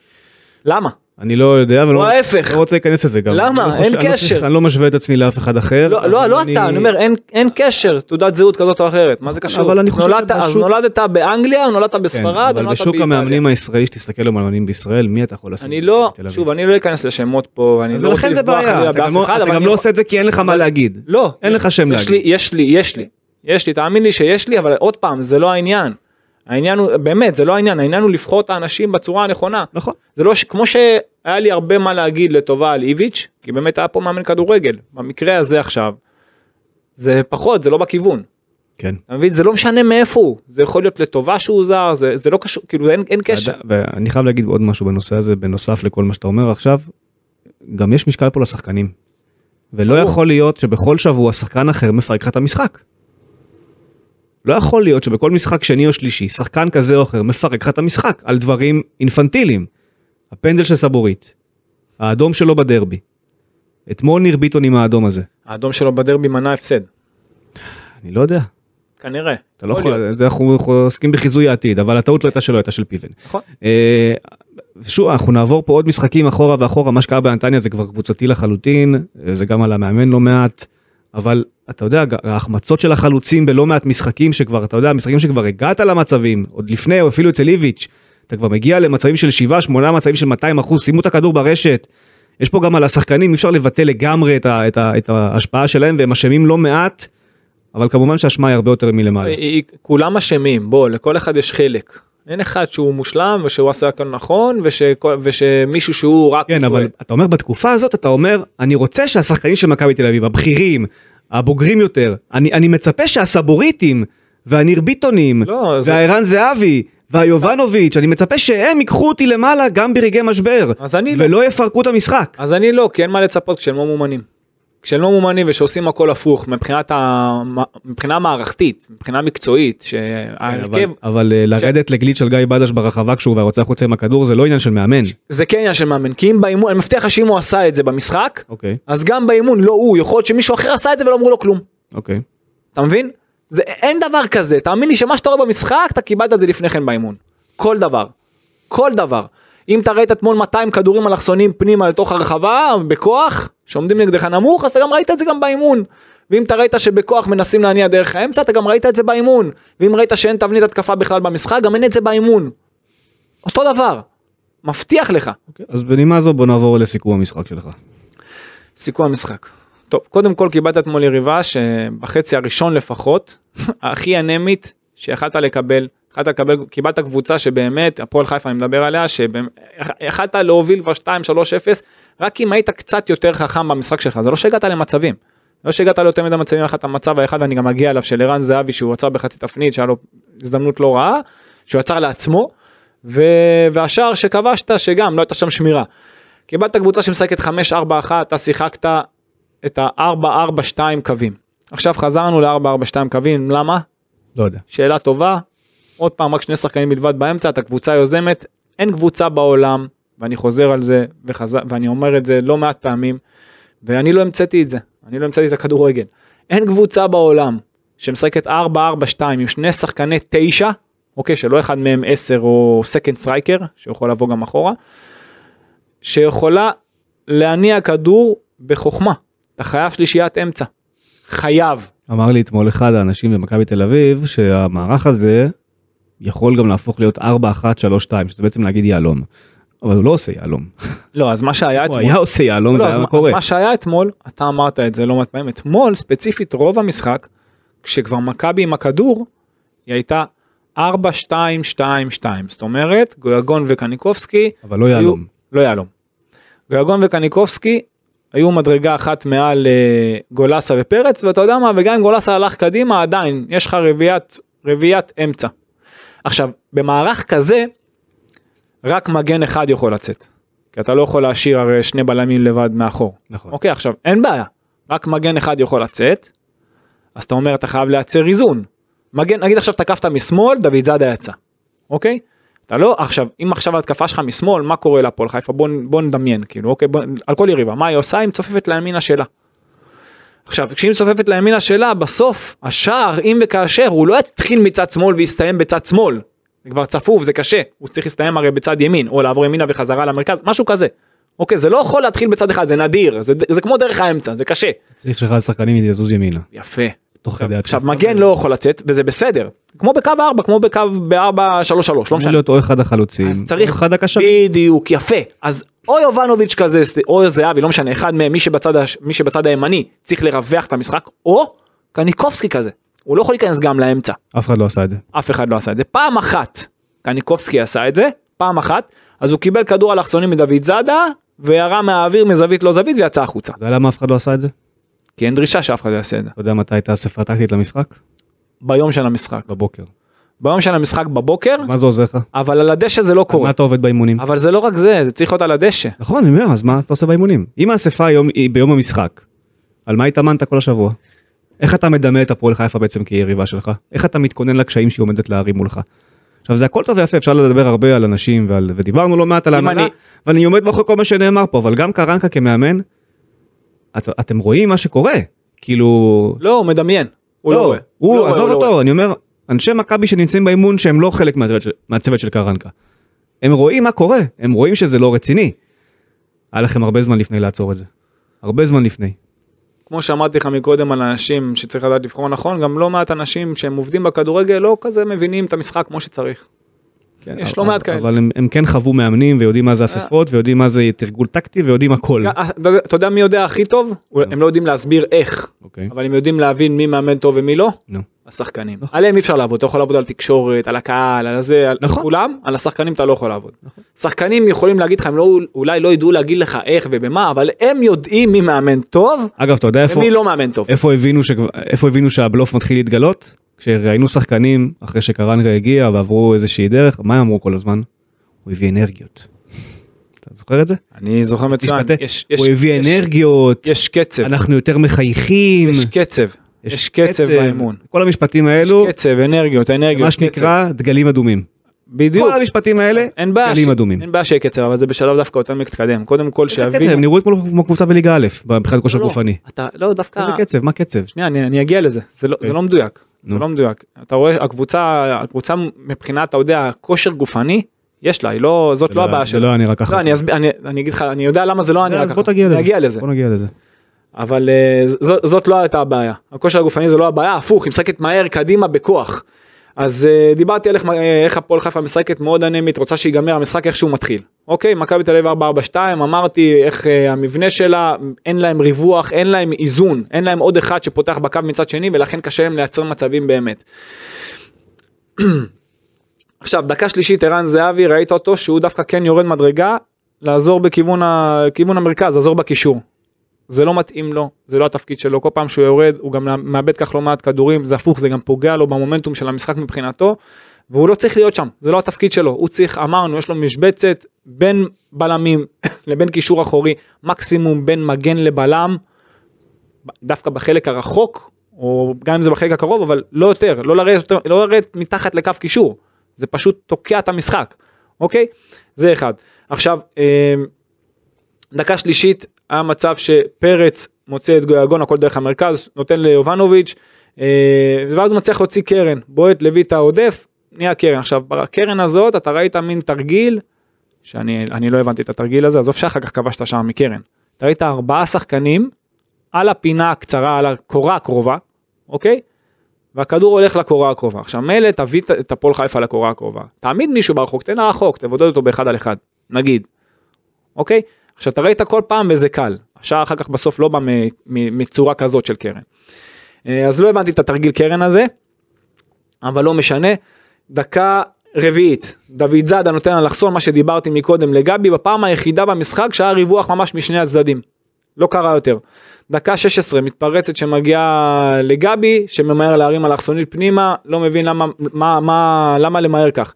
למה? אני לא יודע ההפך. לא רוצה להיכנס לזה גם. למה? אני לא אין חושב- אני לא קשר. אני לא משווה את עצמי לאף אחד אחר. לא, לא, אבל לא אתה, אני אומר, אין, אין קשר, תעודת זהות כזאת או אחרת, מה זה קשור? אבל אני חושב נולדת, אז שבשוק- נולדת באנגליה או נולדת כן, בספרד או אבל בשוק? המאמנים הישראלי שתסתכל על מאמנים בישראל מי אתה יכול לשים? אני לא? שוב, אני לא אכנס לשמות פה, אני אז לא רוצה לכן זה לפגוע חלילה באף לא- אחד, אתה אבל גם אני לא עושה את זה כי אין לך מה להגיד. לא, אין לך שם יש לי, להגיד. יש לי, יש לי, יש לי, תאמין לי שיש לי, אבל עוד פעם, זה לא העניין. העניין הוא, באמת, זה לא העניין, העניין הוא לבחור את האנשים בצורה הנכונה. נכון. זה לא, ש- כמו שהיה לי הרבה מה להגיד לטובה על איביץ', כי באמת היה פה מאמן כדורגל, במקרה הזה עכשיו, זה פחות, זה לא בכיוון. כן. אתה מבין? זה לא משנה מאיפה הוא, זה יכול להיות לטובה שהוא זר, זה, זה לא קשור, כאילו אין, אין קשר. ואני חייב להגיד עוד משהו בנושא הזה בנוסף לכל מה שאתה אומר עכשיו. גם יש משקל פה לשחקנים. ולא. יכול להיות שבכל שבוע שחקן אחר מפרק לך את המשחק. לא יכול להיות שבכל משחק שני או שלישי שחקן כזה או אחר מפרק לך את המשחק על דברים אינפנטיליים. הפנדל של סבורית, האדום שלו בדרבי. אתמול ניר ביטון עם האדום הזה. האדום שלו בדרבי מנע הפסד, אני לא יודע. כנראה. אתה לא יכול. זה אנחנו אנחנו עוסקים בחיזוי העתיד, אבל הטעות לא הייתה שלו, הייתה של פיבן. נכון. אה, שוב, אנחנו נעבור פה עוד משחקים אחורה ואחורה, מה שקרה בנתניה זה כבר קבוצתי לחלוטין, אה, זה גם על המאמן לא מעט, אבל אתה יודע, ההחמצות של החלוצים בלא מעט משחקים שכבר, אתה יודע, משחקים שכבר הגעת למצבים, עוד לפני, או אפילו אצל איביץ', אתה כבר מגיע למצבים של 7-8 מצבים של 200 אחוז, שימו את הכדור ברשת. יש פה גם על השחקנים, אי אפשר לבטל לגמרי את, ה, את, ה, את ההשפעה שלהם, והם אשמים לא מעט, אבל כמובן שהאשמה היא הרבה יותר מלמעלה. כולם אשמים, בוא, לכל אחד יש חלק. אין אחד שהוא מושלם ושהוא עשה הכל נכון ושכל- ושמישהו שהוא רק... כן, אבל אתה אומר בתקופה הזאת, אתה אומר, אני רוצה שהשחקנים של מכבי תל אביב, הבכירים, הבוגרים יותר, אני, אני מצפה שהסבוריטים, והניר ביטונים, לא, זה- והערן זהבי, והיובנוביץ', אני מצפה שהם ייקחו אותי למעלה גם ברגעי משבר, אז אני לא. ולא יפרקו את המשחק. אז אני לא, כי אין מה לצפות כשהם לא מאומנים. כשהם לא מאומנים ושעושים הכל הפוך מבחינת ה... מבחינה מערכתית, מבחינה מקצועית, כן, אבל, שההרכב, אבל אה, לרדת לגליץ' על גיא בדש ברחבה כשהוא יוצא החוצה עם הכדור זה לא עניין של מאמן. זה כן עניין של מאמן, כי אם באימון, אני מבטיח לך שאם הוא עשה את זה במשחק, אוקיי, אז גם באימון לא הוא, יכול להיות שמישהו אחר עשה את זה ולא אמרו לו כלום. אוקיי. אתה מבין? זה, אין דבר כזה, תאמין לי שמה שאתה רואה במשחק, אתה קיבלת את זה לפני כן באימון. כל דבר. כל דבר. אם אתה ראית אתמול 200 כדורים אלכסונים פנימה לתוך הרחבה, בכוח, שעומדים נגדך נמוך, אז אתה גם ראית את זה גם באימון. ואם אתה ראית שבכוח מנסים להניע דרך האמצע, אתה גם ראית את זה באימון. ואם ראית שאין תבנית התקפה בכלל במשחק, גם אין את זה באימון. אותו דבר. מבטיח לך. אוקיי. אז בנימה זו בוא נעבור לסיכום המשחק שלך. סיכום המשחק. טוב, קודם כל קיבלת אתמול יריבה שבחצי הראשון לפחות, הכי אנמית שיכלת לקבל, יכלת לקבל, קיבלת קבוצה שבאמת, הפועל חיפה אני מדבר עליה, שיכלת להוביל כבר 2-3-0, רק אם היית קצת יותר חכם במשחק שלך, זה לא שהגעת למצבים. לא שהגעת ליותר מדי מצבים, את המצב האחד ואני גם אגיע אליו של ערן זהבי שהוא עצר בחצי תפנית שהיה לו הזדמנות לא רעה, שהוא עצר לעצמו, ו... והשער שכבשת שגם לא הייתה שם שמירה. קיבלת קבוצה שמשחקת 5-4-1, אתה שיחקת את ה-4-4-2 קווים. עכשיו חזרנו ל-4-4-2 קווים, למה? לא יודע. שאלה טובה. עוד פעם, רק שני שחקנים בלבד באמצע, אתה קבוצה יוזמת. אין קבוצה בעולם, ואני חוזר על זה, וחזר, ואני אומר את זה לא מעט פעמים, ואני לא המצאתי את זה, אני לא המצאתי את הכדורגל. אין קבוצה בעולם שמשחקת 4-4-2 עם שני שחקני 9, אוקיי, שלא אחד מהם 10 או second striker, שיכול לבוא גם אחורה, שיכולה להניע כדור בחוכמה. אתה חייב שלישיית אמצע. חייב. אמר לי אתמול אחד האנשים במכבי תל אביב שהמערך הזה יכול גם להפוך להיות 4-1-3-2 שזה בעצם להגיד יהלום. אבל הוא לא עושה יהלום. לא, אז מה שהיה הוא אתמול... היה עושה יהלום לא, זה היה מה- קורה. אז מה שהיה אתמול, אתה אמרת את זה לא מעט פעמים, אתמול ספציפית רוב המשחק, כשכבר מכבי עם הכדור, היא הייתה 4-2-2-2, זאת אומרת, גויגון וקניקובסקי, אבל לא יהלום. לא יהלום. גויגון וקניקובסקי היו מדרגה אחת מעל אה, גולסה ופרץ, ואתה יודע מה, וגם אם גולסה הלך קדימה, עדיין יש לך רביעיית, רביעיית אמצע. עכשיו, במערך כזה, רק מגן אחד יכול לצאת. כי אתה לא יכול להשאיר הרי שני בלמים לבד מאחור. נכון. אוקיי, עכשיו, אין בעיה. רק מגן אחד יכול לצאת, אז אתה אומר, אתה חייב לייצר איזון. מגן, נגיד עכשיו תקפת משמאל, דוד זאדה יצא. אוקיי? אתה לא, עכשיו, אם עכשיו ההתקפה שלך משמאל, מה קורה להפועל חיפה? בוא, בוא נדמיין, כאילו, אוקיי, בוא, על כל יריבה, מה היא עושה? היא מצופפת לימינה שלה. עכשיו, כשהיא מצופפת לימינה שלה, בסוף, השער, אם וכאשר, הוא לא יתחיל מצד שמאל ויסתיים בצד שמאל. זה כבר צפוף, זה קשה. הוא צריך להסתיים הרי בצד ימין, או לעבור ימינה וחזרה למרכז, משהו כזה. אוקיי, זה לא יכול להתחיל בצד אחד, זה נדיר, זה, זה כמו דרך האמצע, זה קשה. צריך שאחד השחקנים יזוז ימינה. יפה. עכשיו. מגן לא יכול לצאת, וזה בסדר. כמו בקו 4, כמו בקו ב-4-3-3, לא משנה. להיות או אחד החלוצים, אז צריך, אחד הקשרים. בדיוק, יפה. אז או יובנוביץ' כזה, או זהבי, לא משנה, אחד מהם, מי שבצד, הש- מי שבצד הימני צריך לרווח את המשחק, או קניקובסקי כזה. הוא לא יכול להיכנס גם לאמצע. אף אחד לא עשה את זה. אף אחד לא עשה את זה. פעם אחת קניקובסקי עשה את זה, פעם אחת, אז הוא קיבל כדור אלכסוני מדוד זאדה, וירה מהאוויר מזווית לא זווית ויצא החוצה. אתה יודע למה אף אחד לא עשה את זה? כי אין דרישה שאף אחד יעשה את זה. אתה יודע מתי הייתה אספה טקטית למשחק? ביום של המשחק. בבוקר. ביום של המשחק בבוקר, מה זה עוזר לך? אבל על הדשא זה לא מה קורה. אתה עובד באימונים? אבל זה לא רק זה, זה צריך להיות על הדשא. נכון, אני אומר, אז מה אתה עושה באימונים? אם האספה היום היא ביום המשחק, על מה התאמנת כל השבוע? איך אתה מדמה את הפועל חיפה בעצם כיריבה שלך? איך אתה מתכונן לקשיים שהיא עומדת להרים מולך? עכשיו זה הכל טוב ויפה, אפשר לדבר הרבה על אנשים ועל, ודיברנו לא מעט על ההנהלה, אני- ואני עומד מאחורי כל מה שנאמר פה, אבל גם קרנקה כמאמן, את, אתם רואים מה שקורה, כאילו, לא, הוא מדמיין. הוא לא רואה. הוא, לא עזוב לא אותו, רואה. אני אומר, אנשי מכבי שנמצאים באימון שהם לא חלק מהצוות של, מהצוות של קרנקה. הם רואים מה קורה, הם רואים שזה לא רציני. היה לכם הרבה זמן לפני לעצור את זה. הרבה זמן לפני. כמו שאמרתי לך מקודם על אנשים שצריך לדעת לבחור נכון, גם לא מעט אנשים שהם עובדים בכדורגל לא כזה מבינים את המשחק כמו שצריך. כן, יש לא מעט כאלה. אבל הם, הם כן חוו מאמנים ויודעים מה זה אספות ויודעים מה זה תרגול טקטי ויודעים הכל. אה, אתה- אתה יודע מי יודע הכי טוב? הם לא יודעים להסביר איך, אוקיי. אבל הם יודעים להבין מי מאמן טוב ומי לא. נו. השחקנים. עליהם אי אפשר לעבוד, אתה יכול לעבוד על תקשורת, על הקהל, על זה, על נכון. כולם, על השחקנים אתה לא יכול לעבוד. שחקנים יכולים להגיד לך, הם לא, אולי לא ידעו להגיד לך איך ובמה, אבל הם יודעים מי מאמן טוב אגב, אתה יודע איפה, ומי לא מאמן טוב. איפה, הבינו ש... איפה הבינו שהבלוף מתחיל להתגלות? כשראיינו שחקנים אחרי שקרנקה הגיע ועברו איזושהי דרך, מה הם אמרו כל הזמן? הוא הביא אנרגיות. אתה זוכר את זה? אני זוכר מצוין, יש- יש- הוא הביא יש- אנרגיות, יש קצב, אנחנו יותר מחייכים, יש קצב, יש קצב באמון. כל המשפטים יש האלו, קצב, אנרגיות, אנרגיות, מה. שנקרא דגלים אדומים. בדיוק, כל המשפטים האלה, אין בעיה, דגלים ש- אדומים. אין בעיה שיהיה קצב, אבל זה בשלב דווקא יותר מתקדם. קודם כל איזה קצב, שיבינו. הם נראו אתמול כמו קבוצה בליגה א', מבחינת כושר לא, גופני. אתה, לא, דווקא, איזה קצב, מה קצב? שנייה, אני, אני אגיע לזה, זה לא, זה אוקיי. לא מדויק, זה. לא מדויק. אתה רואה, הקבוצה, הקבוצה מבחינת, אתה יודע, כושר גופני, יש לה, היא לא, זאת זה לא לא- הבעיה זה שלה. לא היה נראה ככה. לא, אני אני, אני אגיד לך, אני יודע למה זה לא נראה אז ככה. בוא תגיע אני לזה. בוא נגיע לזה. אבל אה, זאת לא הייתה הבעיה. הכושר הגופני זה לא הבעיה, הפוך, היא משחקת מהר קדימה בכוח. אז אה, דיברתי על איך, אה, איך הפועל חיפה משחקת מאוד אנמית, רוצה שיגמר המשחק איך שהוא מתחיל. אוקיי, מכבי תל אביב 442, אמרתי איך אה, המבנה שלה, אין להם ריווח, אין להם איזון, אין להם עוד אחד שפותח בקו מצד שני, ולכן קשה להם לייצר מצבים באמת. עכשיו, דקה שלישית ערן זהבי, ראית אותו שהוא דווקא כן יורד מדרגה, לעזור בכיוון ה... המרכז, לעזור בקישור. זה לא מתאים לו, זה לא התפקיד שלו, כל פעם שהוא יורד הוא גם מאבד כך לא מעט כדורים, זה הפוך, זה גם פוגע לו במומנטום של המשחק מבחינתו, והוא לא צריך להיות שם, זה לא התפקיד שלו, הוא צריך, אמרנו, יש לו משבצת בין בלמים לבין קישור אחורי, מקסימום בין מגן לבלם, דווקא בחלק הרחוק, או גם אם זה בחלק הקרוב, אבל לא יותר, לא לרדת, לא לרדת מתחת לקו קישור, זה פשוט תוקע את המשחק, אוקיי? זה אחד. עכשיו, אה, דקה שלישית היה מצב שפרץ מוצא את גויגון הכל דרך המרכז נותן ליובנוביץ' אה, ואז הוא מצליח להוציא קרן בועט לויטה עודף נהיה קרן עכשיו בקרן הזאת אתה ראית מין תרגיל שאני אני לא הבנתי את התרגיל הזה עזוב שאחר כך כבשת שם מקרן. אתה ראית ארבעה שחקנים על הפינה הקצרה על הקורה הקרובה אוקיי. והכדור הולך לקורה הקרובה עכשיו מילא תביא את- הפועל חיפה לקורה הקרובה תעמיד מישהו ברחוק תן לרחוק תבודד אותו באחד על אחד נגיד. אוקיי? עכשיו אתה ראית כל פעם וזה קל, השער אחר כך בסוף לא בא מצורה כזאת של קרן. אה, אז לא הבנתי את התרגיל קרן הזה, אבל לא משנה. דקה רביעית, דוד זאדה נותן אלכסון מה שדיברתי מקודם לגבי בפעם היחידה במשחק שהיה ריווח ממש משני הצדדים. לא קרה יותר. דקה 16 מתפרצת שמגיעה לגבי שממהר להרים אלכסונית פנימה לא מבין למה מה, מה, למה למהר כך.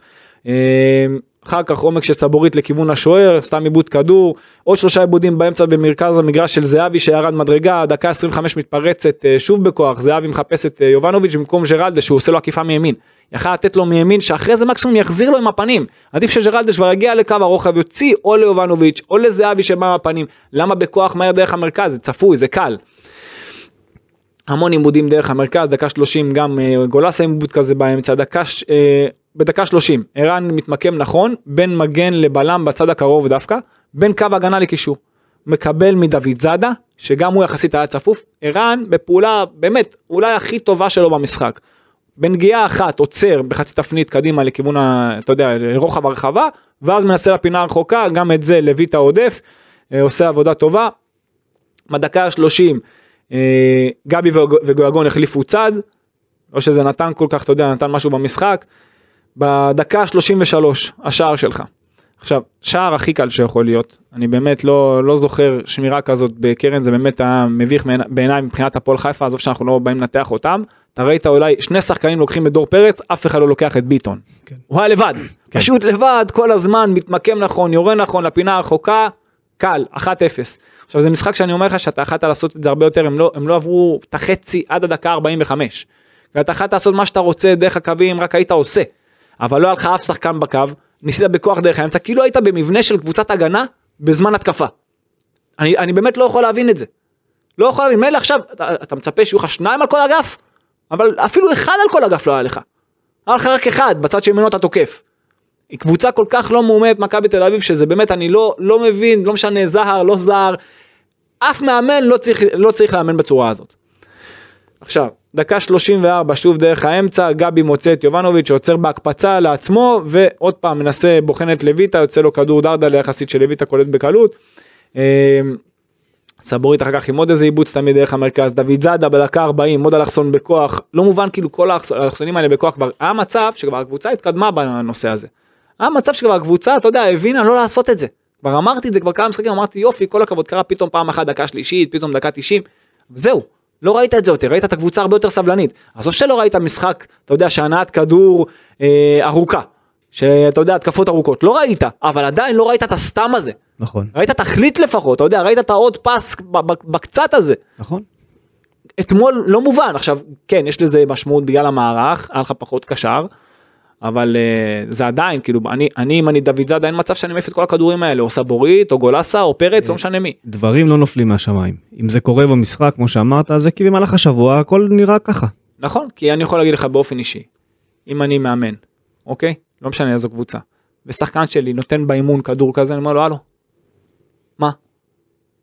אחר כך עומק של סבורית לכיוון השוער, סתם עיבוד כדור, עוד שלושה עיבודים באמצע במרכז המגרש של זהבי שירד מדרגה, דקה 25 מתפרצת אה, שוב בכוח, זהבי מחפש את אה, יובנוביץ' במקום ג'רלדש שהוא עושה לו עקיפה מימין. יכל לתת לו מימין שאחרי זה מקסימום יחזיר לו עם הפנים. עדיף שג'רלדש כבר יגיע לקו הרוחב, יוציא או ליובנוביץ' או לזהבי שבא עם הפנים. למה בכוח מהר דרך המרכז? זה צפוי, זה קל. המון עיבודים דרך המרכז, דקה 30 גם אה, גולסה עם עיבוד כזה באמצע, דקה, אה, בדקה 30 ערן מתמקם נכון בין מגן לבלם בצד הקרוב דווקא, בין קו הגנה לקישור. מקבל מדוד זאדה, שגם הוא יחסית היה צפוף, ערן בפעולה באמת אולי הכי טובה שלו במשחק. בנגיעה אחת עוצר בחצי תפנית קדימה לכיוון, ה, אתה יודע, לרוחב הרחבה, ואז מנסה לפינה הרחוקה, גם את זה לויטה עודף, אה, עושה עבודה טובה. בדקה ה-30 אה, גבי וגו- וגויגון החליפו צד, לא שזה נתן כל כך, אתה יודע, נתן משהו במשחק. בדקה ה-33, השער שלך. עכשיו, שער הכי קל שיכול להיות, אני באמת לא, לא זוכר שמירה כזאת בקרן, זה באמת היה מביך בעיניי מבחינת הפועל חיפה, עזוב שאנחנו לא באים לנתח אותם, אתה ראית אולי שני שחקנים לוקחים את דור פרץ, אף אחד לא לוקח את ביטון. כן. הוא היה לבד, פשוט לבד, כל הזמן, מתמקם נכון, יורה נכון, לפינה הרחוקה, קל, 1-0. עכשיו זה משחק שאני אומר לך שאתה יכלת לעשות את זה הרבה יותר, הם לא, הם לא עברו את החצי עד הדקה 45. ואתה יכלת לעשות מה שאתה רוצה דרך הקווים, רק היית עושה. אבל לא היה לך אף שחקן בקו, ניסית בכוח דרך האמצע, כאילו היית במבנה של קבוצת הגנה בזמן התקפה. אני, אני באמת לא יכול להבין את זה. לא יכול להבין, מילא עכשיו, אתה, אתה מצפה שיהיו לך שניים על כל אגף, אבל אפילו אחד על כל אגף לא היה לך. היה לך רק אחד, בצד שממנו אתה תוקף. קבוצה כל כך לא מאומנת מכבי תל אביב שזה באמת אני לא לא מבין לא משנה זהר לא זהר אף מאמן לא צריך לא צריך לאמן בצורה הזאת. עכשיו דקה 34 שוב דרך האמצע גבי מוצא את יובנוביץ' שעוצר בהקפצה לעצמו ועוד פעם מנסה בוחן את לויטה יוצא לו כדור דרדלה יחסית של לויטה קולט בקלות. אה, סבורית אחר כך עם עוד איזה עיבוד תמיד דרך המרכז דוד זאדה בדקה 40 עוד אלכסון בכוח לא מובן כאילו כל האלכסונים האלה בכוח כבר היה מצב שכבר הקבוצה התקדמה בנושא הזה. היה מצב שכבר הקבוצה אתה יודע הבינה לא לעשות את זה. כבר אמרתי את זה כבר כמה משחקים אמרתי יופי כל הכבוד קרה פתאום פעם אחת דקה שלישית פתאום דקה 90 זהו לא ראית את זה יותר ראית את הקבוצה הרבה יותר סבלנית עזוב שלא ראית משחק אתה יודע שהנעת כדור אה, ארוכה שאתה יודע התקפות ארוכות לא ראית אבל עדיין לא ראית את הסתם הזה נכון, ראית תכלית לפחות אתה יודע ראית את העוד פס בקצת הזה נכון. אתמול לא מובן עכשיו כן יש לזה משמעות בגלל המערך היה לך פחות קשר. אבל uh, זה עדיין כאילו אני אני אם אני דוד זאדה אין מצב שאני מעיף את כל הכדורים האלה או סבורית או גולסה או פרץ לא משנה מי. דברים לא נופלים מהשמיים. אם זה קורה במשחק כמו שאמרת זה כי במהלך השבוע הכל נראה ככה. נכון כי אני יכול להגיד לך באופן אישי אם אני מאמן אוקיי לא משנה איזו קבוצה ושחקן שלי נותן באימון כדור כזה אני אומר לו הלו. מה?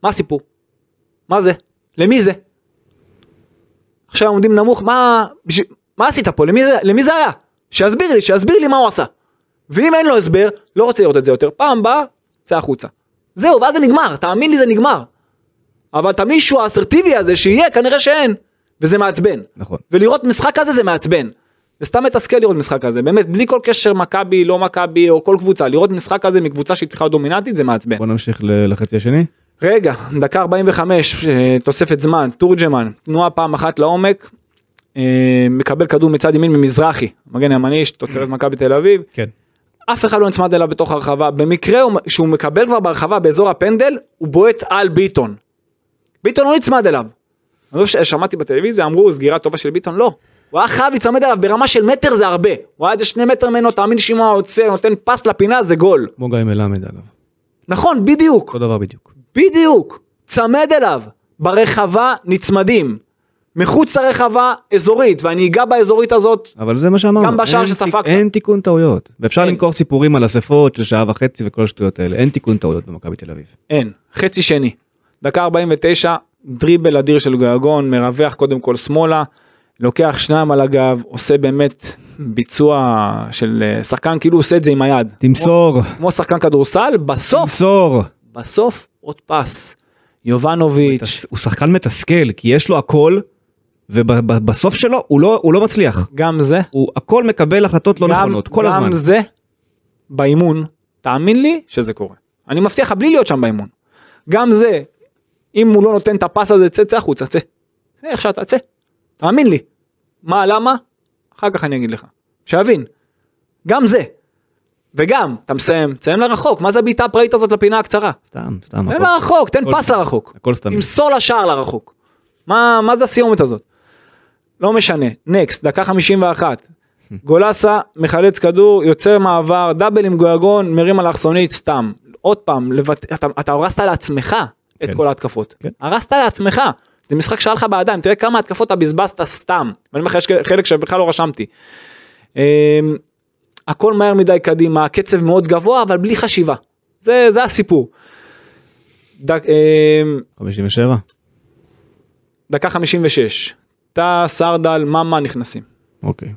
מה הסיפור? מה זה? למי זה? עכשיו עומדים נמוך מה מה עשית פה למי זה למי זה היה? שיסביר לי שיסביר לי מה הוא עשה. ואם אין לו הסבר לא רוצה לראות את זה יותר פעם הבאה צא החוצה. זהו ואז זה נגמר תאמין לי זה נגמר. אבל את המישהו האסרטיבי הזה שיהיה כנראה שאין וזה מעצבן. נכון. ולראות משחק כזה זה מעצבן. זה סתם מתסכל לראות משחק כזה באמת בלי כל קשר מכבי לא מכבי או כל קבוצה לראות משחק כזה מקבוצה שהיא צריכה להיות דומיננטית זה מעצבן. בוא נמשיך לחצי השני. רגע דקה 45 אה, תוספת זמן תורג'מן תנועה פעם אחת לעומק. אה, מקבל כדור מצד ימין ממזרחי מגן ימני תוצרת מכבי תל אביב כן. אף אחד לא נצמד אליו בתוך הרחבה במקרה הוא- שהוא מקבל כבר ברחבה באזור הפנדל הוא בועט על ביטון. ביטון לא נצמד אליו. אני חושב ששמעתי בטלוויזיה אמרו סגירה טובה של ביטון לא. הוא היה חייב להצמד אליו ברמה של מטר זה הרבה. הוא היה איזה שני מטר ממנו תאמין שאם הוא עוצר נותן פס לפינה זה גול. כמו גיא מלמד אגב. נכון בדיוק אותו דבר בדיוק. בדיוק צמד אליו ברחבה נצמדים. מחוץ לרחבה אזורית ואני אגע באזורית הזאת אבל זה מה שאמרנו. גם בשער שספגת. אין תיקון טעויות. ואפשר אין. למכור סיפורים על אספות של שעה וחצי וכל השטויות האלה. אין תיקון טעויות במכבי תל אביב. אין, חצי שני. דקה 49, דריבל אדיר של גויגון, מרווח קודם כל שמאלה, לוקח שניים על הגב, עושה באמת ביצוע של אה, שחקן, כאילו הוא עושה את זה עם היד. תמסור. כמו, כמו שחקן כדורסל, בסוף, תמסור. בסוף עוד פס. יובנוביץ', מתס- הוא שחקן מתסכל כי יש לו הכל ובסוף שלו הוא לא הוא לא מצליח. גם זה, הוא הכל מקבל החלטות לא גם, נכונות כל גם הזמן. זה, באימון, תאמין לי שזה קורה. אני מבטיח לך בלי להיות שם באימון. גם זה, אם הוא לא נותן את הפס הזה, צא, צא החוצה, צא. צא איך שאתה, צא. תאמין לי. מה, למה? אחר כך אני אגיד לך. שיבין. גם זה. וגם, אתה מסיים, תסיים לרחוק, מה זה הבעיטה הפראית הזאת לפינה הקצרה? סתם, סתם. תן לרחוק, תן פס. לרחוק. הכל סתם. תמסור לשער לרחוק. מה, מה זה הסיומת הזאת? לא משנה, נקסט, דקה 51. גולסה מחלץ כדור, יוצר מעבר, דאבל עם גויגון, מרים אלכסונית, סתם. עוד פעם, לבט... אתה, אתה הרסת לעצמך את כן. כל ההתקפות. כן. הרסת לעצמך. זה משחק שהיה לך בידיים, תראה כמה התקפות אתה בזבזת סתם. ואני אומר לך, יש חלק שבכלל לא רשמתי. אמ, הכל מהר מדי קדימה, הקצב מאוד גבוה, אבל בלי חשיבה. זה, זה הסיפור. דק, אמ, 57. דקה 56, טאה, סרדל, ממה נכנסים. אוקיי.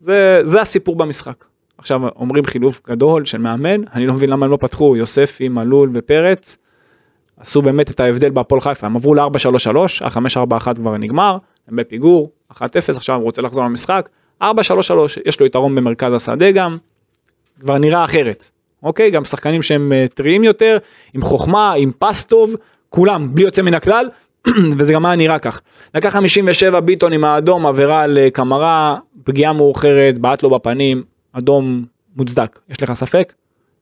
זה, זה הסיפור במשחק. עכשיו אומרים חילוף גדול של מאמן, אני לא מבין למה הם לא פתחו יוספי, מלול ופרץ. עשו באמת את ההבדל בהפועל חיפה, הם עברו ל-4-3-3, ה-5-4-1 כבר נגמר, הם בפיגור, 1-0, עכשיו הוא רוצה לחזור למשחק, 4-3-3, יש לו יתרון במרכז השדה גם, כבר נראה אחרת. אוקיי, גם שחקנים שהם אה, טריים יותר, עם חוכמה, עם פס טוב, כולם, בלי יוצא מן הכלל, וזה גם היה נראה כך. דקה 57 ביטון עם האדום, עבירה על אה, קמרה, פגיעה מאוחרת, בעט לו בפנים, אדום מוצדק. יש לך ספק?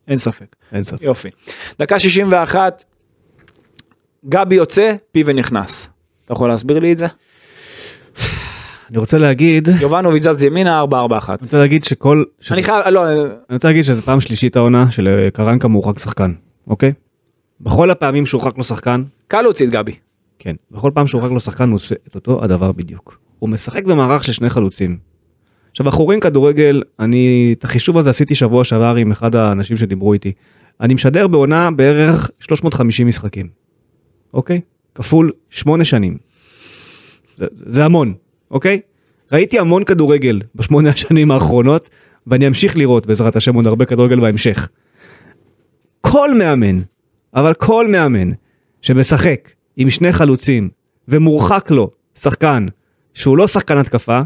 אין ספק. אין ספק. יופי. דקה 61, גבי יוצא, פיבן נכנס. אתה יכול להסביר לי את זה? אני רוצה להגיד, אני יובנוביץ' זז ימינה 4-4-1. רוצה להגיד שכל, שזה- אני חייב, לא, אני רוצה להגיד שזה פעם שלישית העונה של אה, קרנקה מורחק שחקן, אוקיי? בכל הפעמים שהורחק לו שחקן, קל להוציא את גבי. כן, בכל פעם שהורחק לו שחקן הוא עושה את אותו הדבר בדיוק. הוא משחק במערך של שני חלוצים. עכשיו אנחנו רואים כדורגל, אני את החישוב הזה עשיתי שבוע שעבר עם אחד האנשים שדיברו איתי. אני משדר בעונה בערך 350 משחקים, אוקיי? כפול 8 שנים. זה זה המון, אוקיי? ראיתי המון כדורגל בשמונה השנים האחרונות, ואני אמשיך לראות בעזרת השם עוד הרבה כדורגל בהמשך. כל מאמן, אבל כל מאמן שמשחק עם שני חלוצים ומורחק לו שחקן שהוא לא שחקן התקפה,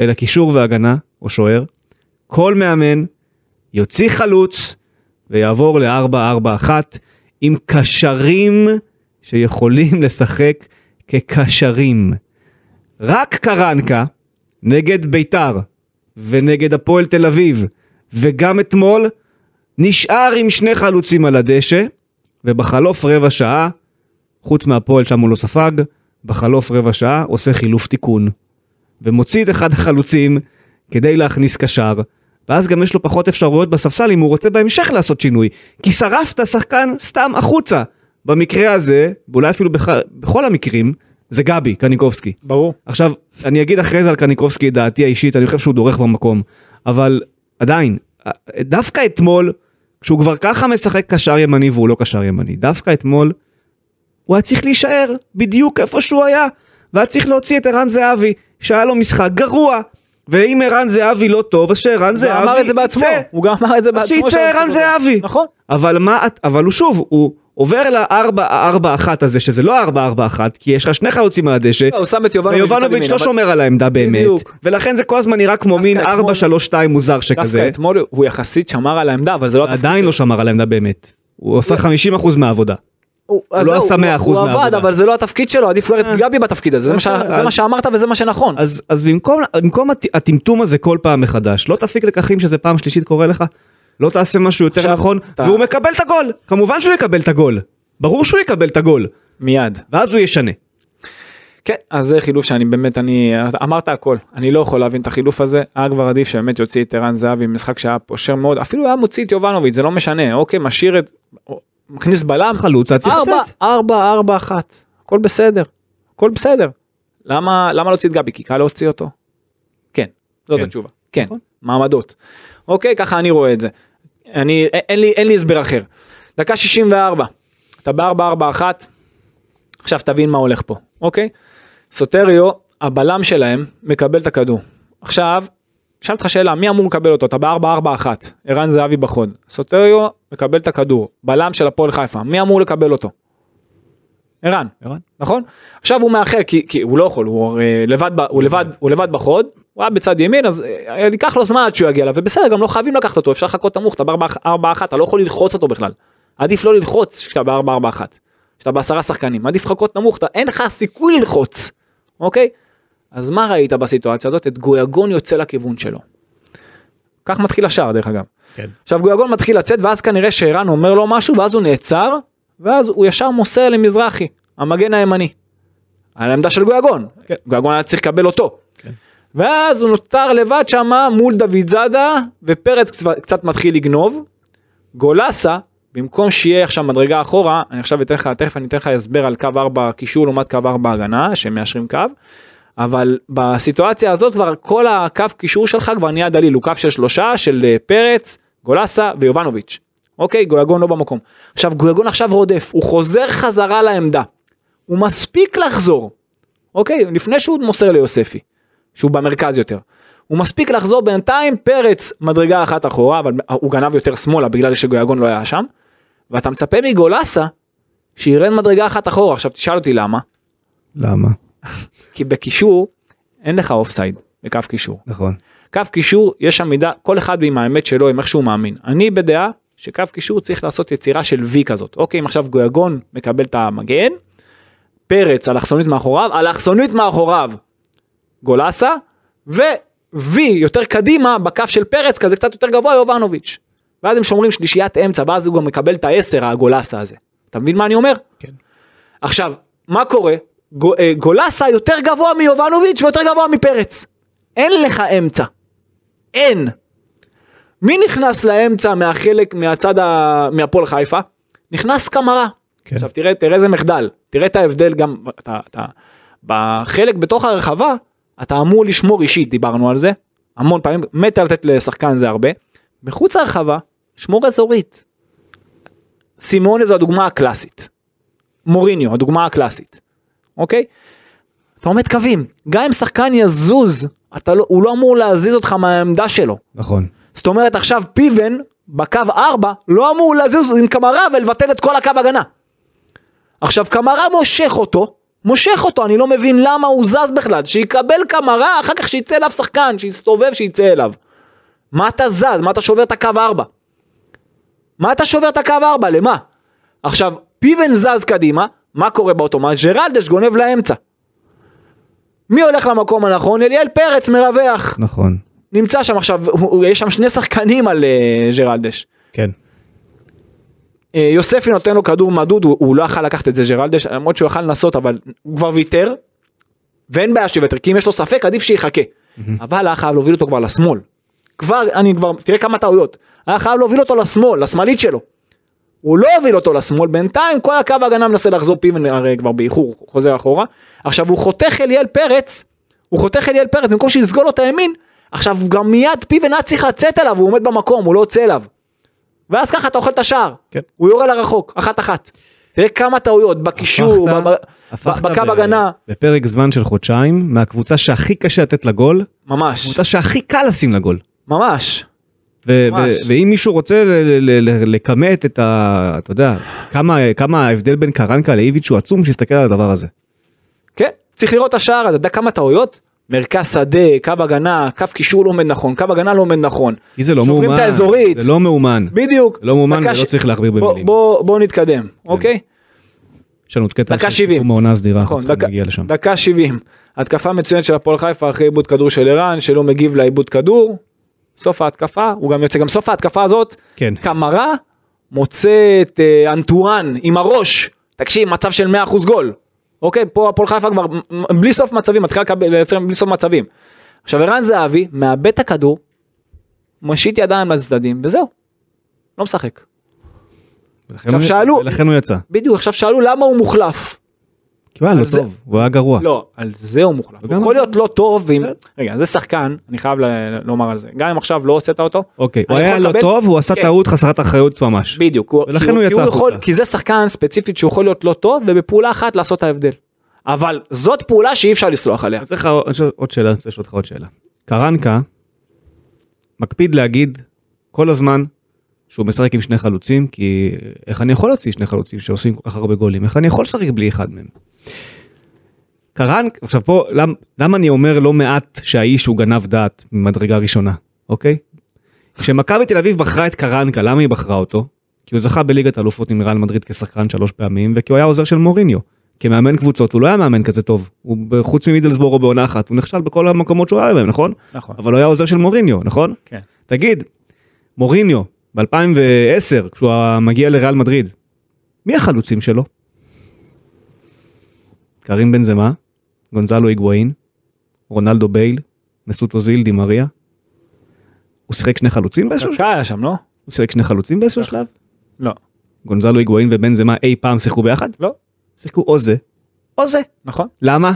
אלא קישור והגנה או שוער, כל מאמן יוציא חלוץ ויעבור ל-4-4-1 עם קשרים שיכולים לשחק כקשרים. רק קרנקה נגד ביתר ונגד הפועל תל אביב וגם אתמול נשאר עם שני חלוצים על הדשא ובחלוף רבע שעה, חוץ מהפועל שם הוא לא ספג, בחלוף רבע שעה עושה חילוף תיקון. ומוציא את אחד החלוצים כדי להכניס קשר, ואז גם יש לו פחות אפשרויות בספסל אם הוא רוצה בהמשך לעשות שינוי. כי שרפת שחקן סתם החוצה. במקרה הזה, ואולי אפילו בח... בכל המקרים, זה גבי קניקובסקי. ברור. עכשיו, אני אגיד אחרי זה על קניקובסקי את דעתי האישית, אני חושב שהוא דורך במקום, אבל עדיין, דווקא אתמול, כשהוא כבר ככה משחק קשר ימני והוא לא קשר ימני, דווקא אתמול, הוא היה צריך להישאר בדיוק איפה שהוא היה, והיה צריך להוציא את ערן זהבי, שהיה לו משחק גרוע, ואם ערן זהבי לא טוב, אז שערן הוא זהבי גם אמר את זה בעצמו. יצא. הוא גם אמר את זה אז בעצמו. שיצא שהוא ערן. זהבי. נכון. אבל מה, אבל הוא שוב, הוא עובר ל-4-4-1 הזה, שזה לא 4-4-1, כי יש לך שני חלוצים על הדשא, לא, הוא שם את יובנוביץ' ויובנוביץ' לא שומר על העמדה באמת, בדיוק. ולכן זה כל הזמן נראה כמו מין אתמול- 4-3-2 מוזר שכזה, דווקא אתמול הוא יחסית שמר על העמדה, אבל זה לא עדיין. לא שמר על העמדה באמת, הוא עושה 50% מהעבודה. הוא לא עשה 100% הוא עבד, מהעבודה. אבל זה לא התפקיד שלו, עדיף כבר את אה. גבי בתפקיד הזה, זה מה שאמרת וזה מה שנכון. אז, במקום, במקום הט- הטמטום הזה כל פעם מחדש, לא תפיק לקחים שזה פעם שלישית קורה לך, לא תעשה משהו יותר נכון, והוא מקבל את הגול, כמובן שהוא יקבל את הגול, ברור שהוא יקבל את הגול, מיד. ואז הוא ישנה. כן, אז זה חילוף שאני באמת, אני, אמרת הכל, אני לא יכול להבין את החילוף הזה, היה כבר עדיף שבאמת יוציא את ערן זהבי משחק שהיה פושר מאוד, אפילו היה מוציא את יובנוביץ', זה לא משנה, אוקיי, משאיר את, מכניס בלם, חלוץ היה צריך לצאת. ארבע, ארבע, אחת, הכל בסדר, הכל בסדר. למה, למה להוציא את גבי? כי קל להוציא אותו? כן, זאת כן. התשובה, כן, נכון. מעמדות. אוקיי, ככה אני רואה את זה. אני, אין, אין לי, אין לי הסבר אחר. דקה 64, אתה בארבע, ארבע, אחת, עכשיו תבין מה הולך פה, אוקיי? סוטריו, הבלם שלהם, מקבל את הכדור. עכשיו, שאל אותך שאלה, מי אמור לקבל אותו? אתה ב-4-4-1, ערן זהבי בחוד. סוטריו מקבל את הכדור, בלם של הפועל חיפה, מי אמור לקבל אותו? ערן? נכון? עכשיו הוא מאחר כי, כי הוא לא יכול, הוא, הרי לבד, ב- הוא, לבד, הוא לבד בחוד, הוא היה בצד ימין אז אה, ייקח לו זמן עד שהוא יגיע אליו, ובסדר גם לא חייבים לקחת אותו, אפשר לחכות נמוך, אתה ב-4-4-1, אתה לא יכול ללחוץ אותו בכלל. עדיף לא ללחוץ כשאתה ב-4-4-1, כשאתה בעשרה שחקנים, עדיף לחכות נמוך, אתה, אין לך סיכוי ללחוץ, אוקיי? אז מה ראית בסיטואציה הזאת? את גויגון יוצא לכיוון שלו. כך מתחיל השער דרך אגב. כן. עכשיו גויגון מתחיל לצאת ואז כנראה שערן אומר לו משהו ואז הוא נעצר ואז הוא ישר מוסר למזרחי המגן הימני. על העמדה של גויגון. כן. גויגון היה צריך לקבל אותו. כן. ואז הוא נותר לבד שמה מול דוד זאדה ופרץ קצת, קצת מתחיל לגנוב. גולסה במקום שיהיה עכשיו מדרגה אחורה אני עכשיו אתן לך תכף אני אתן לך הסבר על קו 4 קישור לעומת קו 4 הגנה שמאשרים קו. אבל בסיטואציה הזאת כבר כל הקו קישור שלך כבר נהיה דליל הוא קו של שלושה של אה, פרץ גולסה ויובנוביץ'. אוקיי גויגון לא במקום. עכשיו גויגון עכשיו רודף הוא חוזר חזרה לעמדה. הוא מספיק לחזור. אוקיי לפני שהוא מוסר ליוספי. שהוא במרכז יותר. הוא מספיק לחזור בינתיים פרץ מדרגה אחת אחורה אבל הוא גנב יותר שמאלה בגלל שגויגון לא היה שם. ואתה מצפה מגולסה שירד מדרגה אחת אחורה עכשיו תשאל אותי למה למה? כי בקישור אין לך offside בקו קישור. נכון. קו קישור יש עמידה כל אחד עם האמת שלו עם איך שהוא מאמין אני בדעה שקו קישור צריך לעשות יצירה של וי כזאת אוקיי אם עכשיו גויגון מקבל את המגן פרץ אלכסונית מאחוריו אלכסונית מאחוריו גולסה ו-V יותר קדימה בקו של פרץ כזה קצת יותר גבוה יובנוביץ'. ואז הם שומרים שלישיית אמצע ואז הוא גם מקבל את העשר הגולסה הזה. אתה מבין מה אני אומר? כן. עכשיו מה קורה? אה, גולסה יותר גבוה מיובנוביץ' ויותר גבוה מפרץ. אין לך אמצע. אין. מי נכנס לאמצע מהחלק מהצד ה... מהפועל חיפה? נכנס קמרה. כן. עכשיו תראה תראה איזה מחדל תראה את ההבדל גם אתה, אתה בחלק בתוך הרחבה אתה אמור לשמור אישית דיברנו על זה המון פעמים מטר לתת לשחקן זה הרבה מחוץ הרחבה שמור אזורית. סימונה זו הדוגמה הקלאסית. מוריניו הדוגמה הקלאסית. אוקיי? אתה עומד קווים גם אם שחקן יזוז אתה לא, הוא לא אמור להזיז אותך מהעמדה שלו. נכון. זאת אומרת עכשיו פיבן בקו 4 לא אמור לזוז עם קמרה ולבטל את כל הקו הגנה. עכשיו קמרה מושך אותו, מושך אותו, אני לא מבין למה הוא זז בכלל, שיקבל קמרה, אחר כך שיצא אליו שחקן, שיסתובב, שיצא אליו. מה אתה זז? מה אתה שובר את הקו 4? מה אתה שובר את הקו 4? למה? עכשיו, פיבן זז קדימה, מה קורה באוטומט? ג'רלדש גונב לאמצע. מי הולך למקום הנכון? אליאל פרץ מרווח. נכון. נמצא שם עכשיו, יש שם שני שחקנים על אה, ג'רלדש. כן. אה, יוספי נותן לו כדור מדוד, הוא, הוא לא יכל לקחת את זה ג'רלדש, למרות שהוא יכל לנסות, אבל הוא כבר ויתר. ואין בעיה שיוותר, כי אם יש לו ספק עדיף שיחכה. אבל היה חייב להוביל אותו כבר לשמאל. כבר, אני כבר, תראה כמה טעויות. היה חייב להוביל אותו לשמאל, לשמאלית שלו. הוא לא הוביל אותו לשמאל, בינתיים כל הקו ההגנה מנסה לחזור פיבן הרי כבר באיחור, חוזר אחורה. עכשיו הוא חותך אליאל פרץ, הוא חותך אליאל פרץ, במקום שיסגול לו את הימין, עכשיו גם מיד פיבן היה צריך לצאת אליו, הוא עומד במקום, הוא לא יוצא אליו. ואז ככה אתה אוכל את השער, כן. הוא יורה לרחוק, אחת אחת. תראה כמה טעויות בקישור, בקו הגנה, בפרק זמן של חודשיים מהקבוצה שהכי קשה לתת לה גול, ממש, קבוצה שהכי קל לשים לה גול. ממש, ו- ממש. ו- ואם מישהו רוצה לכמת את ה... אתה יודע, כמה כמה ההבדל בין קרנקה לאיביץ' הוא עצום, שיסתכל על הדבר הזה. כן, צריך לראות את השער הזה, אתה יודע כמה טעויות? מרכז שדה, קו הגנה, קו קישור לא עומד נכון, קו הגנה לא עומד נכון. כי זה לא שוברים מאומן. את האזורית. זה לא מאומן. בדיוק. לא מאומן ולא ש- צריך להכביר במילים. בוא בוא נתקדם, אוקיי? יש לנו עוד קטע דקה של 70. סיכום העונה הסדירה, אנחנו נכון, צריכים להגיע לשם. דקה 70. התקפה מצוינת של הפועל חיפה אחרי עיבוד כדור של ערן שלא מגיב לעיבוד כדור. סוף ההתקפה, הוא גם יוצא, גם סוף ההתקפה הזאת, כן. קמרה מוצא את אה, אנטואן עם הראש, תקשיב מצב של 100% גול. אוקיי, פה הפועל חיפה כבר בלי סוף מצבים, מתחילה לייצר בלי סוף מצבים. עכשיו ערן זהבי מאבד את הכדור, מושיט ידיים לצדדים וזהו. לא משחק. עכשיו הוא- שאלו- ולכן הוא יצא. בדיוק, עכשיו שאלו למה הוא מוחלף. כי הוא היה לא זה- טוב, הוא היה גרוע. לא, על זה הוא מוחלף. הוא יכול להיות לא טוב, ואם... כן. רגע, זה שחקן, אני חייב ל- לומר על זה. גם אם עכשיו לא הוצאת אותו, אוקיי, הוא היה יכול לא טוב, הוא עשה כן. טעות חסרת אחריות ממש. בדיוק. הוא- ולכן הוא כי יצא יכול- החוצה. כי זה שחקן ספציפית שהוא יכול להיות לא טוב, ובפעולה אחת לעשות את ההבדל. אבל זאת פעולה שאי אפשר לסלוח עליה. אני צריך לך עוד שאלה, אני רוצה לשאול אותך עוד שאלה. קרנקה מקפיד להגיד כל הזמן שהוא משחק עם שני חלוצים, כי איך אני יכול להוציא שני חלוצים שעושים כל כך הרבה גולים? איך אני יכול לשחק בלי אחד מהם? קרנק, עכשיו פה, למ, למה אני אומר לא מעט שהאיש הוא גנב דעת ממדרגה ראשונה, אוקיי? כשמכבי תל אביב בחרה את קרנקה, למה היא בחרה אותו? כי הוא זכה בליגת אלופות עם ריאל מדריד כשחקן שלוש פעמים, וכי הוא היה עוזר של מוריניו. כמאמן קבוצות הוא לא היה מאמן כזה טוב, הוא חוץ ממידלסבורו בעונה אחת, הוא נכשל בכל המקומות שהוא היה בהם, נכון? נכון. אבל הוא היה עוזר של מוריניו, נכון? כן. תגיד, מוריניו, ב-2010, כשהוא מגיע לריאל מדריד, מי החלוצים שלו? קרים בן זמה, גונזלו היגואין, רונלדו בייל, מסות אוזיל, דימריה. הוא שיחק שני חלוצים באיזשהו שלב? היה שם, לא? הוא שיחק שני חלוצים באיזשהו שלב? לא. גונזלו היגואין ובן זמה אי פעם שיחקו ביחד? לא. שיחקו או זה, או זה. נכון. למה?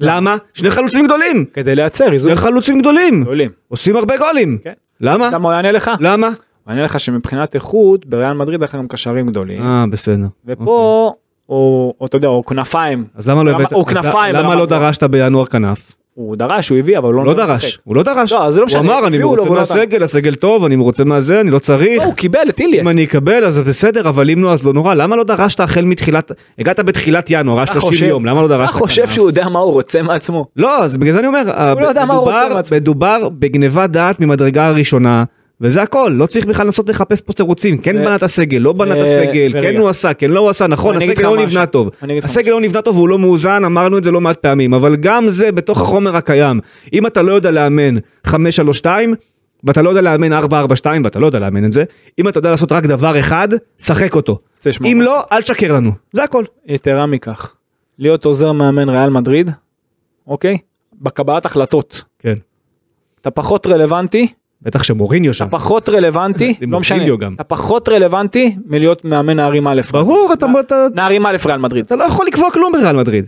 למה? שני חלוצים גדולים! כדי לייצר איזון. שני חלוצים גדולים! גדולים. עושים הרבה גולים! כן. למה? למה הוא יענה לך? למה? הוא יענה לך שמבחינת איכות בריאל מדריד לכם גם קשרים גדולים. אה, בסדר. ופה הוא, או אתה יודע, הוא כנפיים. אז למה לא הבאת, הוא אז כנפיים למה לא. דרשת בינואר כנף? הוא דרש, הוא הביא, אבל הוא לא לא דרש. הוא לא דרש. לא, לא הוא אמר אני רוצה לא נתן." מהסגל, הסגל טוב, אני רוצה מהזה, אני לא צריך. לא, הוא קיבל את איליה. אם אני אקבל אז בסדר, אבל אם לא אז לא נורא. למה לא דרשת החל מתחילת, הגעת בתחילת ינואר, היה אתה 30 חושב- יום, למה לא דרשת אתה חושב? שהוא יודע מה הוא רוצה מעצמו? לא, אז בגלל זה אני אומר, לא. מדובר בגניבת דעת ממדרגה הראשונה. וזה הכל, לא צריך בכלל לנסות לחפש פה תירוצים, כן בנה את הסגל, לא בנה את ו- הסגל. כן הוא עשה, כן לא הוא עשה, נכון, הסגל לא משהו. נבנה טוב, הסגל לא נבנה טוב והוא לא מאוזן, אמרנו את זה לא מעט פעמים, אבל גם זה בתוך החומר הקיים, אם אתה לא יודע לאמן 532, ואתה לא יודע לאמן 442 ואתה לא יודע לאמן את זה, אם אתה יודע לעשות רק דבר אחד, שחק אותו, אם? לא, אל תשקר לנו, זה הכל. יתרה מכך, להיות עוזר מאמן ריאל מדריד, אוקיי? בקבלת החלטות. כן, אתה פחות רלוונטי, בטח שמוריניו שם, אתה פחות רלוונטי, לא משנה. אתה פחות רלוונטי מלהיות מאמן נערים א'. ברור, אתה- נערים א' ריאל מדריד. אתה לא יכול לקבוע כלום בריאל מדריד.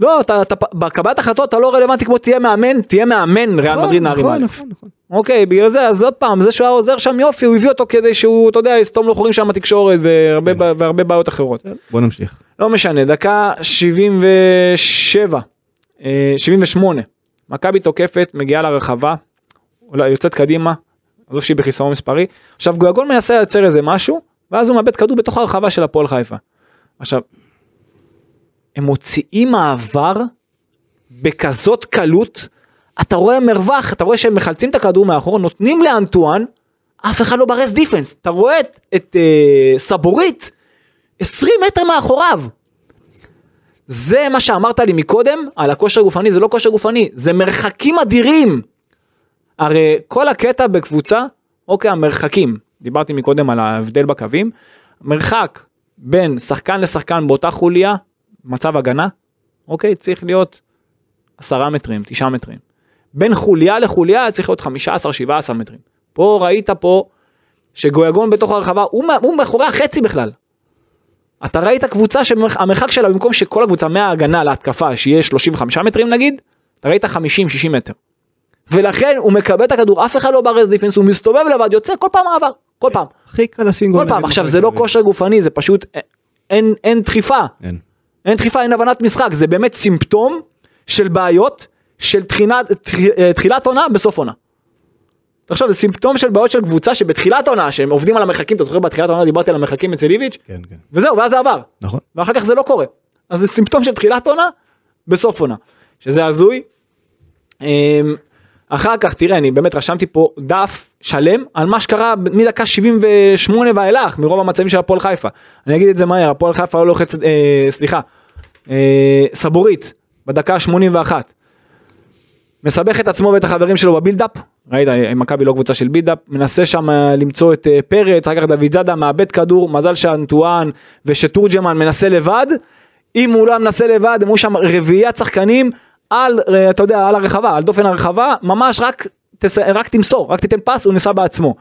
לא, אתה, אתה, בקבלת החלטות אתה לא רלוונטי כמו תהיה מאמן, תהיה מאמן ריאל נכון, מדריד נערים נכון, א'. נכון. אוקיי, בגלל זה, אז עוד פעם, זה שהוא היה עוזר שם יופי, הוא הביא אותו כדי שהוא, אתה יודע, יסתום לו חורים שם בתקשורת והרבה, כן. והרבה בעיות אחרות. בוא נמשיך. לא משנה, דקה 77, אה, 78, מכבי תוקפת, מגיעה לרחבה, אולי יוצאת קדימה, עזוב שהיא בחיסרון מספרי, עכשיו גויגון מנסה לייצר איזה משהו, ואז הוא מאבד כדור בתוך הרחבה של הפועל חיפה. עכשיו, הם מוציאים מעבר בכזאת קלות, אתה רואה מרווח, אתה רואה שהם מחלצים את הכדור מאחור, נותנים לאנטואן, אף אחד לא ברס דיפנס, אתה רואה את, את אה, סבורית, 20 מטר מאחוריו. זה מה שאמרת לי מקודם על הכושר גופני, זה לא כושר גופני, זה מרחקים אדירים. הרי כל הקטע בקבוצה, אוקיי, המרחקים, דיברתי מקודם על ההבדל בקווים, מרחק בין שחקן לשחקן באותה חוליה, מצב הגנה, אוקיי, צריך להיות 10 מטרים, 9 מטרים. בין חוליה לחוליה צריך להיות 15-17 מטרים. פה ראית פה שגויגון בתוך הרחבה, הוא, הוא מאחורי החצי בכלל. אתה ראית קבוצה שהמרחק שלה במקום שכל הקבוצה מההגנה להתקפה שיהיה 35 מטרים נגיד, אתה ראית 50-60 מטר. ולכן הוא מקבל את הכדור, אף אחד לא ברז דיפנס, הוא מסתובב לבד, יוצא כל פעם מעבר, כל פעם, הכי קל לשים גול. כל פעם. עכשיו זה לא. כושר גופני, זה פשוט אין- אין, אין דחיפה, אין. אין דחיפה, אין הבנת משחק, זה באמת סימפטום של בעיות של תחינת, אה, תחילת עונה בסוף עונה. עכשיו זה סימפטום של בעיות של קבוצה שבתחילת עונה שהם עובדים על המרחקים, אתה זוכר בתחילת העונה דיברתי על המרחקים אצל איביץ', כן, כן. וזהו, ואז זה עבר. נכון. ואחר כך זה לא קורה. אז זה סימפטום של תחילת עונה בסוף עונה, שזה הזוי. אחר כך תראה אני באמת רשמתי פה דף שלם על מה שקרה מדקה 78 ואילך מרוב המצבים של הפועל חיפה. אני אגיד את זה מהר הפועל חיפה לא לוחצת אה, סליחה אה, סבורית בדקה 81. מסבך את עצמו ואת החברים שלו ב build-up ראית אה, מכבי לא קבוצה של build-up מנסה שם אה, למצוא את אה, פרץ אחר כך דוד זאדה מאבד כדור מזל שאנטואן ושתורג'מן מנסה לבד אם הוא לא מנסה לבד הם היו שם רביעיית שחקנים על אה, אתה יודע על הרחבה על דופן הרחבה ממש רק תס... רק תמסור רק תיתן פס הוא ניסה בעצמו.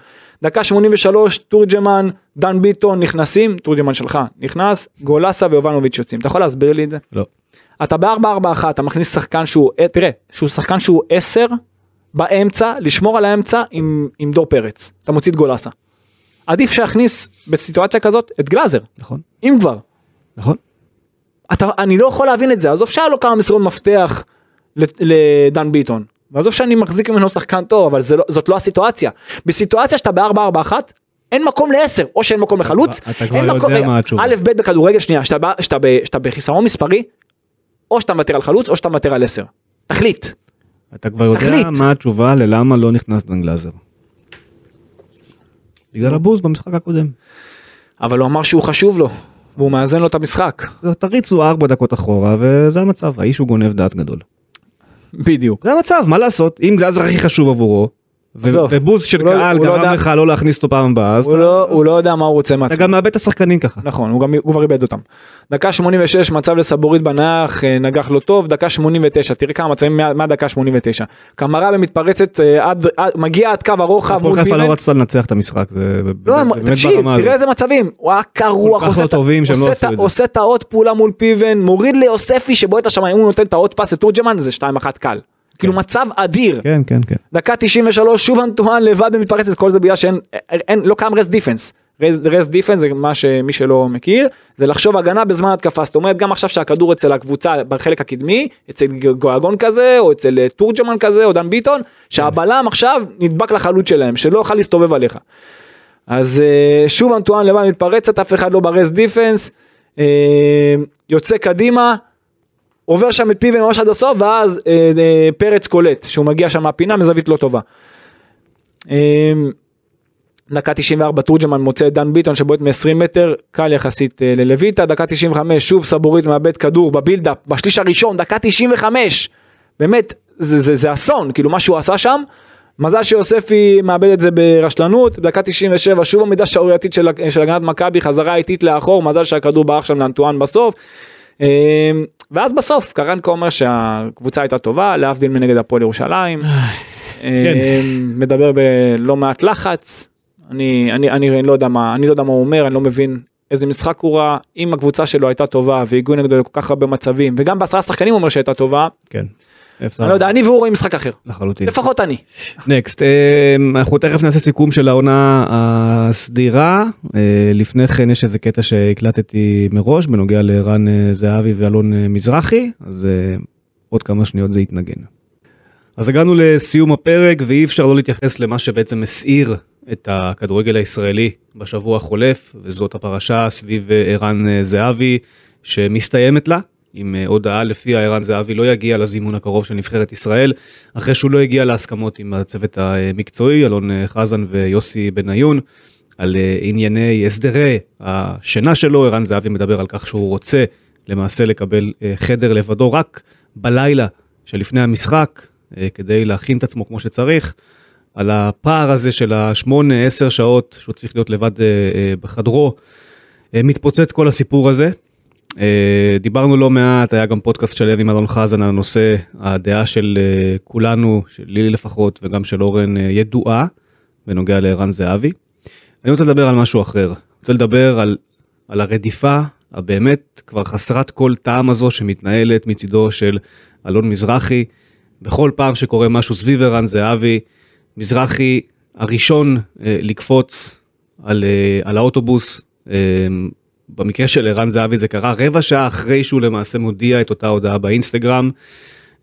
דקה 83 תורג'מן דן ביטון נכנסים תורג'מן שלך נכנס גולסה ויובנוביץ' יוצאים אתה יכול להסביר לי את זה? לא. אתה ב-4-4-1 אתה מכניס שחקן שהוא אה, תראה שהוא שחקן שהוא 10 באמצע לשמור על האמצע עם, עם דור פרץ אתה מוציא את גולסה. עדיף שיכניס בסיטואציה כזאת את גלאזר נכון. אם כבר נכון. אתה, אני לא יכול להבין את זה, עזוב שהיה לו כמה מסירות מפתח לדן ביטון, ועזוב שאני מחזיק ממנו שחקן טוב, אבל זה לא, זאת לא הסיטואציה. בסיטואציה שאתה ב-4-4-1, אין מקום ל-10, או שאין מקום לחלוץ, אתה כבר אין יודע מקום, מה התשובה. א', ב' בכדורגל, שנייה, שאתה, שאתה, ב- שאתה בחיסרון מספרי, או שאתה מוותר על חלוץ, או שאתה מוותר על 10. תחליט. אתה כבר יודע תחליט. מה התשובה ללמה לא נכנס דן גלאזר. בגלל הבוז במשחק הקודם. אבל הוא אמר שהוא חשוב לו, והוא מאזן לו את המשחק. תריצו ארבע דקות אחורה וזה המצב, האיש הוא גונב דעת גדול. בדיוק. זה המצב, מה לעשות? אם גלאזר הכי חשוב עבורו, ובוז של לא- קהל הוא לא גרם לך לא להכניס אותו פעם הבאה, הוא אתה- לא- הוא לא יודע מה הוא רוצה אתה מעצמו. גם מאבד את השחקנים ככה. נכון, הוא גם הוא כבר איבד אותם. דקה 86 מצב לסבורית בנייח, אה, נגח לא טוב, דקה 89, תראי כמה מצבים מה- מהדקה 89. קמרה במתפרצת אה, מגיע עד קו הרוחב הפועל חיפה. לא רצתה לנצח את המשחק, לא, תקשיב. תראה איזה מצבים, הוא היה קרוח, כל כך עושה לא את טובים שהם לא עשו את זה. עושה את העוד פעולה מול פיבן, מוריד ליוספי שבועט לשמיים, הוא נותן את העוד פס לתורג'מן זה 2-1 קל. כאילו מצב אדיר. כן, כן, כן. דקה 93 שוב אנטואן לבד במתפרצת כל זה בגלל שאין אין, לא קיים rest defense. rest defense זה מה שמי שלא מכיר זה לחשוב הגנה בזמן התקפה זאת אומרת גם עכשיו שהכדור אצל הקבוצה בחלק הקדמי אצל גואגון כזה או אצל אה, תורג'מן כזה או דן ביטון שהבלם עכשיו נדבק לחלוץ שלהם שלא יוכל להסתובב עליך. אז אה, שוב אנטואן לבד מתפרצת אף אחד לא ב rest defense אה, יוצא קדימה עובר שם את פיבן ממש עד הסוף ואז אה, אה, פרץ קולט שהוא מגיע שם מהפינה מזווית לא טובה. אה, דקה 94 תורג'מן מוצא את דן ביטון שבועט מ-20 מטר קל יחסית אה, ללויטה דקה 95 שוב סבורית מאבד כדור בבילדאפ בשליש הראשון דקה 95 באמת זה, זה, זה אסון כאילו מה שהוא עשה שם. מזל שיוספי מאבד את זה ברשלנות דקה 97 שוב עמידה שערורייתית של, של הגנת מכבי חזרה איטית לאחור מזל שהכדור ברח שם לאנטואן בסוף. ואז בסוף קרנקו אומר שהקבוצה הייתה טובה להבדיל מנגד הפועל ירושלים. אה, מדבר בלא מעט לחץ. אני, אני, אני, אני לא יודע מה, אני לא יודע מה הוא אומר, אני לא מבין איזה משחק הוא ראה, אם הקבוצה שלו הייתה טובה והגיעו נגדו לכל כך הרבה מצבים, וגם בעשרה שחקנים הוא אומר שהייתה טובה, כן. אני לא יודע, אני והוא רואים משחק אחר, לחלוטין. לפחות אני. נקסט, אנחנו תכף נעשה סיכום של העונה הסדירה, אה, לפני כן יש איזה קטע שהקלטתי מראש בנוגע לרן אה, זהבי ואלון אה, מזרחי, אז עוד כמה שניות זה יתנגן. אז הגענו לסיום הפרק ואי אפשר לא להתייחס למה שבעצם מסעיר את הכדורגל הישראלי בשבוע החולף, וזאת הפרשה סביב ערן זהבי שמסתיימת לה. עם אה, הודעה לפיה ערן זהבי לא יגיע לזימון הקרוב של נבחרת ישראל, אחרי שהוא לא הגיע להסכמות עם הצוות המקצועי, אלון אה, חזן ויוסי בניון, על אה, ענייני הסדרי השינה שלו, ערן זהבי מדבר על כך שהוא רוצה למעשה לקבל חדר לבדו רק בלילה שלפני המשחק, כדי להכין את עצמו כמו שצריך. על הפער הזה של השמונה, עשר שעות שהוא צריך להיות לבד בחדרו, מתפוצץ כל הסיפור הזה. אה, דיברנו לא מעט, היה גם פודקאסט שלם עם אלון חזן על הנושא, הדעה של אה, כולנו, של לילי לפחות, וגם של אורן אה, ידועה, בנוגע לערן זהבי. אני רוצה לדבר על משהו אחר, אני רוצה לדבר על, על הרדיפה הבאמת כבר חסרת כל טעם הזו שמתנהלת מצידו של אלון מזרחי. בכל פעם שקורה משהו סביב ערן זהבי, מזרחי הראשון אה, לקפוץ על, אה, על האוטובוס. אה, במקרה של ערן זהבי זה קרה רבע שעה אחרי שהוא למעשה מודיע את אותה הודעה באינסטגרם.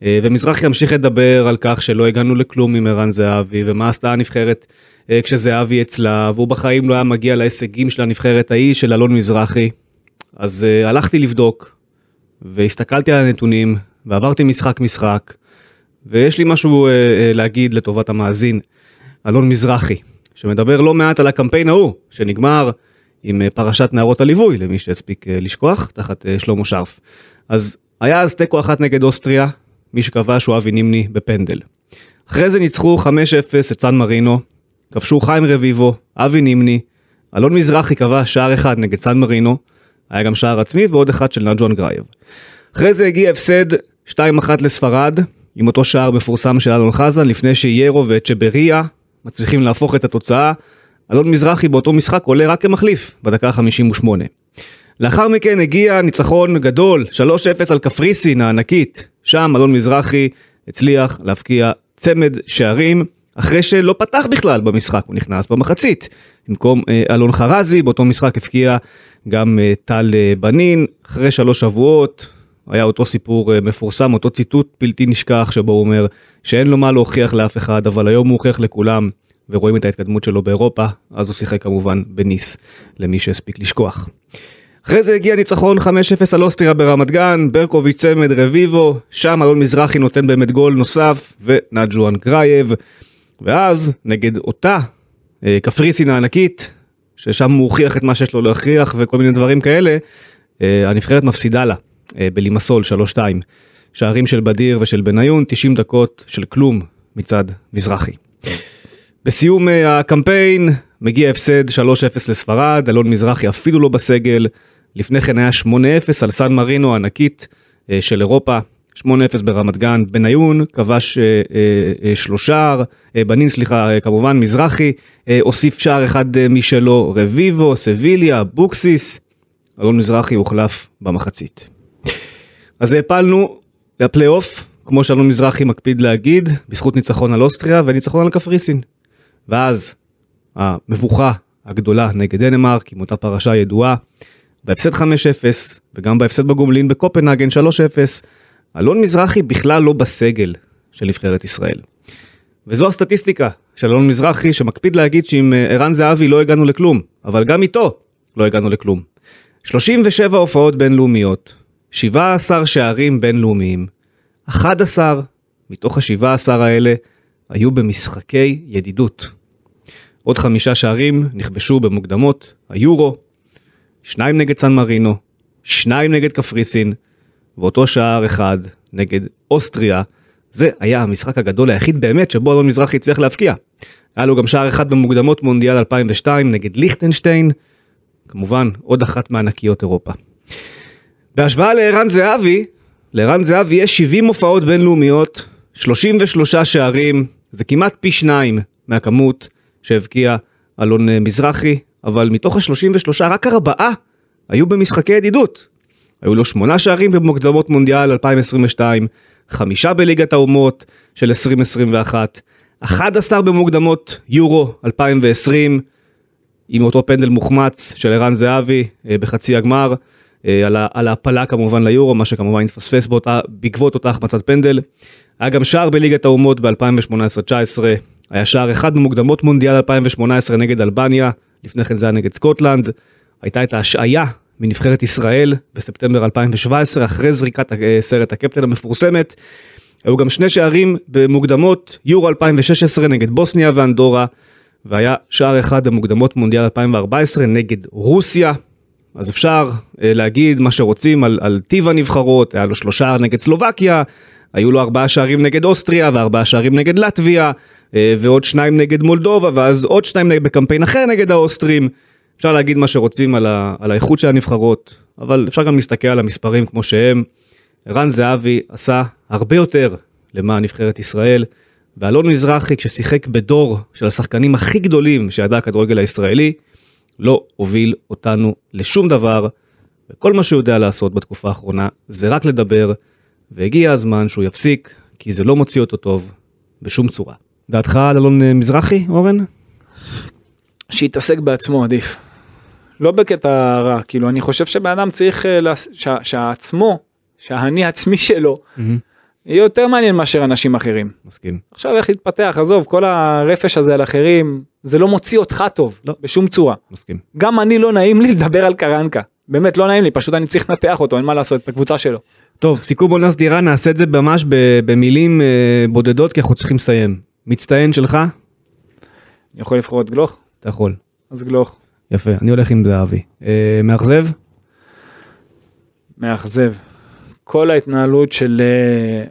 אה, ומזרחי ימשיך לדבר על כך שלא הגענו לכלום עם ערן זהבי ומה עשתה הנבחרת אה, כשזהבי אצלה והוא בחיים לא היה מגיע להישגים של הנבחרת ההיא של אלון מזרחי. אז uh, הלכתי לבדוק והסתכלתי על הנתונים ועברתי משחק משחק ויש לי משהו להגיד לטובת המאזין אלון מזרחי שמדבר לא מעט על הקמפיין ההוא שנגמר עם uh, פרשת נערות הליווי למי שהספיק uh, לשכוח תחת uh, שלמה שרף. אז היה אז תיקו אחת נגד אוסטריה מי שכבש הוא אבי נימני בפנדל. אחרי זה ניצחו 5-0 את סן מרינו כבשו חיים רביבו אבי נימני אלון מזרחי כבש שער אחד נגד סן מרינו היה גם שער עצמי ועוד אחד של נג'ואן גרייב. אחרי זה הגיע הפסד 2-1 לספרד עם אותו שער מפורסם של אלון חזן לפני שיירו וצ'בריה מצליחים להפוך את התוצאה. אלון מזרחי באותו משחק עולה רק כמחליף בדקה 58. לאחר מכן הגיע ניצחון גדול 3-0 על קפריסין הענקית. שם אלון מזרחי הצליח להבקיע צמד שערים אחרי שלא פתח בכלל במשחק הוא נכנס במחצית. במקום אה, אלון חרזי באותו משחק הבקיע גם אה, טל אה, בנין. אחרי שלוש שבועות היה אותו סיפור מפורסם אותו ציטוט בלתי נשכח שבו הוא אומר שאין לו מה להוכיח לאף אחד אבל היום הוא הוכיח לכולם ורואים את ההתקדמות שלו באירופה אז הוא שיחק כמובן בניס למי שהספיק לשכוח. אחרי זה הגיע ניצחון 5-0 על אוסטריה ברמת גן, ברקוביץ' צמד רביבו, שם אלון מזרחי נותן באמת גול נוסף, ונג'ואן גרייב, ואז נגד אותה אה, קפריסין הענקית, ששם הוא הוכיח את מה שיש לו להוכיח וכל מיני דברים כאלה, אה, הנבחרת מפסידה לה אה, בלימסול 3-2. שערים של בדיר ושל בניון, 90 דקות של כלום מצד מזרחי. בסיום אה, הקמפיין מגיע הפסד 3-0 לספרד, אלון מזרחי אפילו לא בסגל, לפני כן היה 8-0 על סן מרינו הענקית אה, של אירופה, 8-0 ברמת גן, בניון כבש אה, שלושה, בנין סליחה, כמובן מזרחי, הוסיף שער אחד משלו, רביבו, סביליה, בוקסיס, אלון מזרחי הוחלף במחצית. אז העפלנו לפלייאוף, כמו שאלון מזרחי מקפיד להגיד, בזכות ניצחון על אוסטריה וניצחון על קפריסין. ואז המבוכה הגדולה נגד דנמרק עם אותה פרשה ידועה, בהפסד 5-0 וגם בהפסד בגומלין בקופנהגן 3-0, אלון מזרחי בכלל לא בסגל של נבחרת ישראל. וזו הסטטיסטיקה של אלון מזרחי שמקפיד להגיד שעם אה, ערן זהבי לא הגענו לכלום, אבל גם איתו לא הגענו לכלום. 37 הופעות בינלאומיות, 17 שערים בינלאומיים, 11 מתוך ה-17 האלה היו במשחקי ידידות. עוד חמישה שערים נכבשו במוקדמות היורו, שניים נגד סן מרינו, שניים נגד קפריסין, ואותו שער אחד נגד אוסטריה. זה היה המשחק הגדול היחיד באמת שבו אלון מזרחי הצליח להבקיע. היה לו גם שער אחד במוקדמות מונדיאל 2002 נגד ליכטנשטיין, כמובן עוד אחת מענקיות אירופה. בהשוואה לערן זהבי, לערן זהבי יש 70 הופעות בינלאומיות, 33 שערים, זה כמעט פי שניים מהכמות שהבקיע אלון אה, מזרחי, אבל מתוך ה-33 רק ארבעה היו במשחקי ידידות. היו לו שמונה שערים במוקדמות מונדיאל 2022, חמישה בליגת האומות של 2021, 11 במוקדמות יורו 2020, עם אותו פנדל מוחמץ של ערן זהבי אה, בחצי הגמר, אה, על, ההפלה כמובן ליורו, מה שכמובן התפספס בעקבות אותה החמצת פנדל. היה גם שער בליגת האומות ב-2018-19, היה שער אחד במוקדמות מונדיאל 2018 נגד אלבניה, לפני כן זה היה נגד סקוטלנד. הייתה את ההשעיה מנבחרת ישראל בספטמבר 2017, אחרי זריקת אה, סרט הקפטן המפורסמת. היו גם שני שערים במוקדמות יורו 2016 נגד בוסניה ואנדורה, והיה שער אחד במוקדמות מונדיאל 2014 נגד רוסיה. אז אפשר אה, להגיד מה שרוצים על, על טיב הנבחרות, היה לו שלושה נגד סלובקיה, היו לו ארבעה שערים נגד אוסטריה וארבעה שערים נגד לטביה, ועוד שניים נגד מולדובה, ואז עוד שניים נגד, בקמפיין אחר נגד האוסטרים. אפשר להגיד מה שרוצים על, ה, על האיכות של הנבחרות, אבל אפשר גם להסתכל על המספרים כמו שהם. ערן זהבי עשה הרבה יותר למען נבחרת ישראל, ואלון מזרחי כששיחק בדור של השחקנים הכי גדולים שידע הכדורגל הישראלי, לא הוביל אותנו לשום דבר, וכל מה שהוא יודע לעשות בתקופה האחרונה זה רק לדבר, והגיע הזמן שהוא יפסיק, כי זה לא מוציא אותו טוב בשום צורה. דעתך על אלון אה, מזרחי, אורן? שיתעסק בעצמו עדיף. לא בקטע רע, כאילו אני חושב שבן אדם צריך אה, לעש- שה- שהעצמו, שהאני עצמי שלו, יהיה יותר מעניין מאשר אנשים אחרים. מסכים. עכשיו איך להתפתח, עזוב, כל הרפש הזה על אחרים, זה לא מוציא אותך טוב, לא. בשום צורה. מסכים. גם אני לא נעים לי לדבר על קרנקה. באמת לא נעים לי, פשוט אני צריך לנתח אותו, אין מה לעשות, את הקבוצה שלו. טוב, סיכום עונה סדירה, נעשה את זה ממש במילים אה, בודדות, כי אנחנו צריכים לסיים. מצטיין שלך? אני יכול לבחור את גלוך? אתה יכול. אז גלוך. יפה, אני הולך עם זהבי. אה, מאכזב? מאכזב. כל ההתנהלות של אה,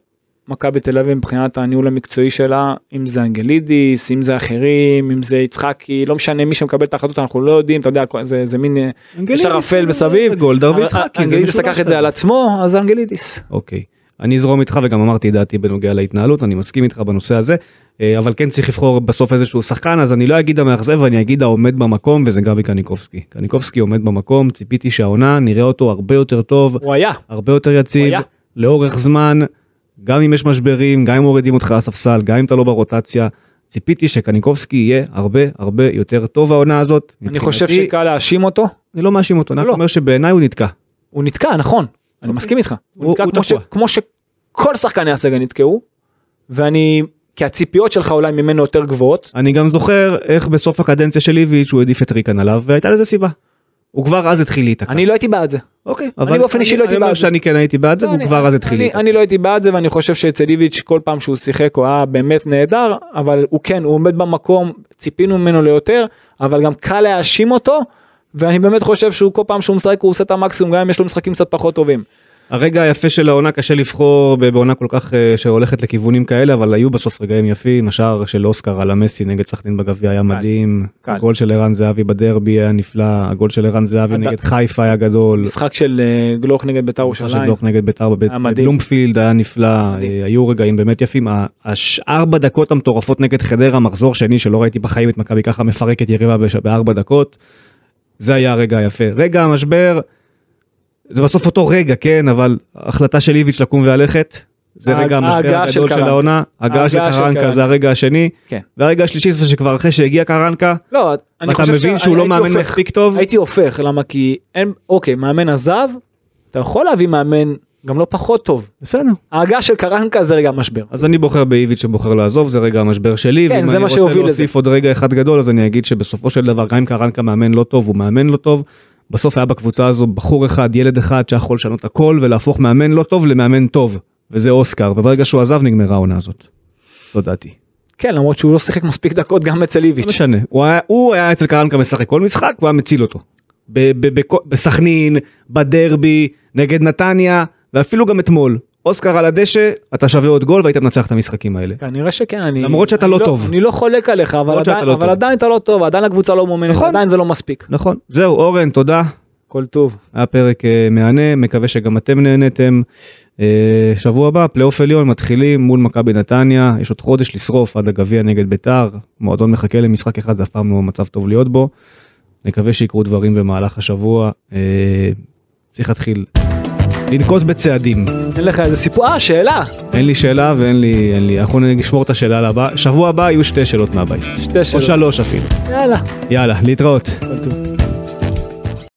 מכבי תל אביב מבחינת הניהול המקצועי שלה, אם זה אנגלידיס, אם זה אחרים, אם זה יצחקי, לא משנה מי שמקבל את ההחלטות, אנחנו לא יודעים, אתה יודע, זה, זה מין, אה, יש ערפל מסביב. גולדהר אבל ויצחקי. אנגלידיס לקח את זה. על עצמו, אז אנגלידיס. אוקיי. אני אזרום איתך וגם אמרתי את דעתי בנוגע להתנהלות, אני מסכים איתך בנושא הזה, אה, אבל כן צריך לבחור בסוף איזשהו שחקן, אז אני לא אגיד המאכזב, אני אגיד העומד במקום, וזה גבי קניקובסקי. קניקובסקי עומד במקום, ציפיתי שהעונה נראה אותו הרבה יותר טוב, הוא היה. הרבה יותר יציב. לאורך זמן, גם אם יש משברים, גם אם מורידים אותך לספסל, גם אם אתה לא ברוטציה, ציפיתי שקניקובסקי יהיה הרבה הרבה יותר טוב העונה הזאת. אני חושב שקל להאשים אותו, אני לא מאשים אותו, אני רק לא. אומר שבעיניי הוא נתקע. הוא נתקע, נכון, אני מסכים איתך. הוא הוא- נתקע הוא כמו ש-. כמו שכל שחקני הסגל נתקעו, ואני, כי הציפיות שלך אולי ממנו יותר גבוהות, אני גם זוכר איך בסוף הקדנציה של איביץ' הוא העדיף את ריקן עליו והייתה לזה סיבה. הוא כבר אז התחיל להיתקע. אני לא הייתי בעד זה. אוקיי, אני באופן אישי לא הייתי אני אומר בעד זה. שאני כן הייתי בעד זה לא, והוא אני- כבר אז התחיל אני- להיתקע. אני לא הייתי בעד זה ואני חושב שאצל איביץ' כל פעם שהוא שיחק הוא היה באמת נהדר אבל הוא כן הוא עומד במקום ציפינו ממנו ליותר אבל גם קל להאשים אותו ואני באמת חושב שהוא כל פעם שהוא משחק הוא עושה את המקסימום גם אם יש לו משחקים קצת פחות טובים. הרגע היפה של העונה קשה לבחור בעונה כל כך אה, שהולכת לכיוונים כאלה אבל היו בסוף רגעים יפים השער של אוסקר על המסי נגד סכנין בגביע היה מדהים קל. הגול של ערן זהבי בדרבי היה נפלא הגול של ערן זהבי הד- נגד חיפה היה גדול. משחק של אה, גלוך נגד בית"ר המשחק של ירושלים. גלוך נגד בית"ר מדהים. בבלומפילד היה נפלא מדהים. אה, היו רגעים באמת יפים ארבע דקות המטורפות נגד חדרה מחזור שני שלא ראיתי בחיים את מכבי ככה מפרקת יריבה בארבע דקות. זה היה הרגע היפה רגע המשבר. זה בסוף אותו רגע כן אבל החלטה של איביץ' לקום וללכת. זה רגע המשבר של הגדול של קרנקה. העונה, הגעה של של קרנקה זה. הרגע השני, כן. והרגע השלישי זה שכבר אחרי שהגיע קרנקה, לא, ואתה מבין שהוא לא מאמן. מספיק טוב, הייתי הופך, למה? כי אין, אוקיי, מאמן עזב, אתה יכול להביא מאמן גם לא פחות טוב. בסדר. ההגעה של קרנקה זה רגע משבר. אז אני בוחר באיביץ' שבוחר לעזוב, זה רגע המשבר שלי, כן, ואם זה אני מה רוצה שהוביל להוסיף לזה. עוד רגע אחד גדול, אז אני אגיד שבסופו של דבר, גם אם קרנקה מאמן לא טוב, הוא מאמן לא טוב, בסוף היה בקבוצה הזו בחור אחד, ילד אחד, שיכול לשנות הכל ולהפוך מאמן לא טוב למאמן טוב, וזה אוסקר, וברגע שהוא עזב נגמרה העונה הזאת. זו דעתי. כן, למרות שהוא לא שיחק מספיק דקות גם אצל לא איביץ'. משנה, הוא היה, הוא היה אצל קרנקה משחק כל משחק, והוא היה מציל אותו. בסכנין, בדרבי, נגד נתניה, ואפילו גם אתמול. אוסקר על הדשא, אתה שווה עוד גול והיית מנצח את המשחקים האלה. כנראה שכן, אני... למרות שאתה אני לא טוב. אני לא חולק עליך, אבל עדיין לא אבל. עדיין אתה לא טוב, עדיין הקבוצה לא מומנת, נכון. עדיין זה לא מספיק. נכון. זהו, אורן, תודה. כל טוב. היה פרק אה, מהנה, מקווה שגם אתם נהנתם. אה, שבוע הבא, פלייאוף עליון מתחילים מול מכבי נתניה, יש עוד חודש לשרוף עד הגביע נגד ביתר, מועדון מחכה למשחק אחד, זה אף פעם לא מצב טוב להיות בו. נקווה שיקרו דברים במהלך השבוע. אה, צריך להתחיל לנקוט בצעדים. אין לך איזה סיפור, אה, שאלה. אין לי שאלה ואין לי, אין לי, אנחנו נשמור את השאלה לבא. שבוע הבא יהיו שתי שאלות מהבית. שתי או שאלות. שלוש אפילו. יאללה, יאללה, להתראות. כל טוב.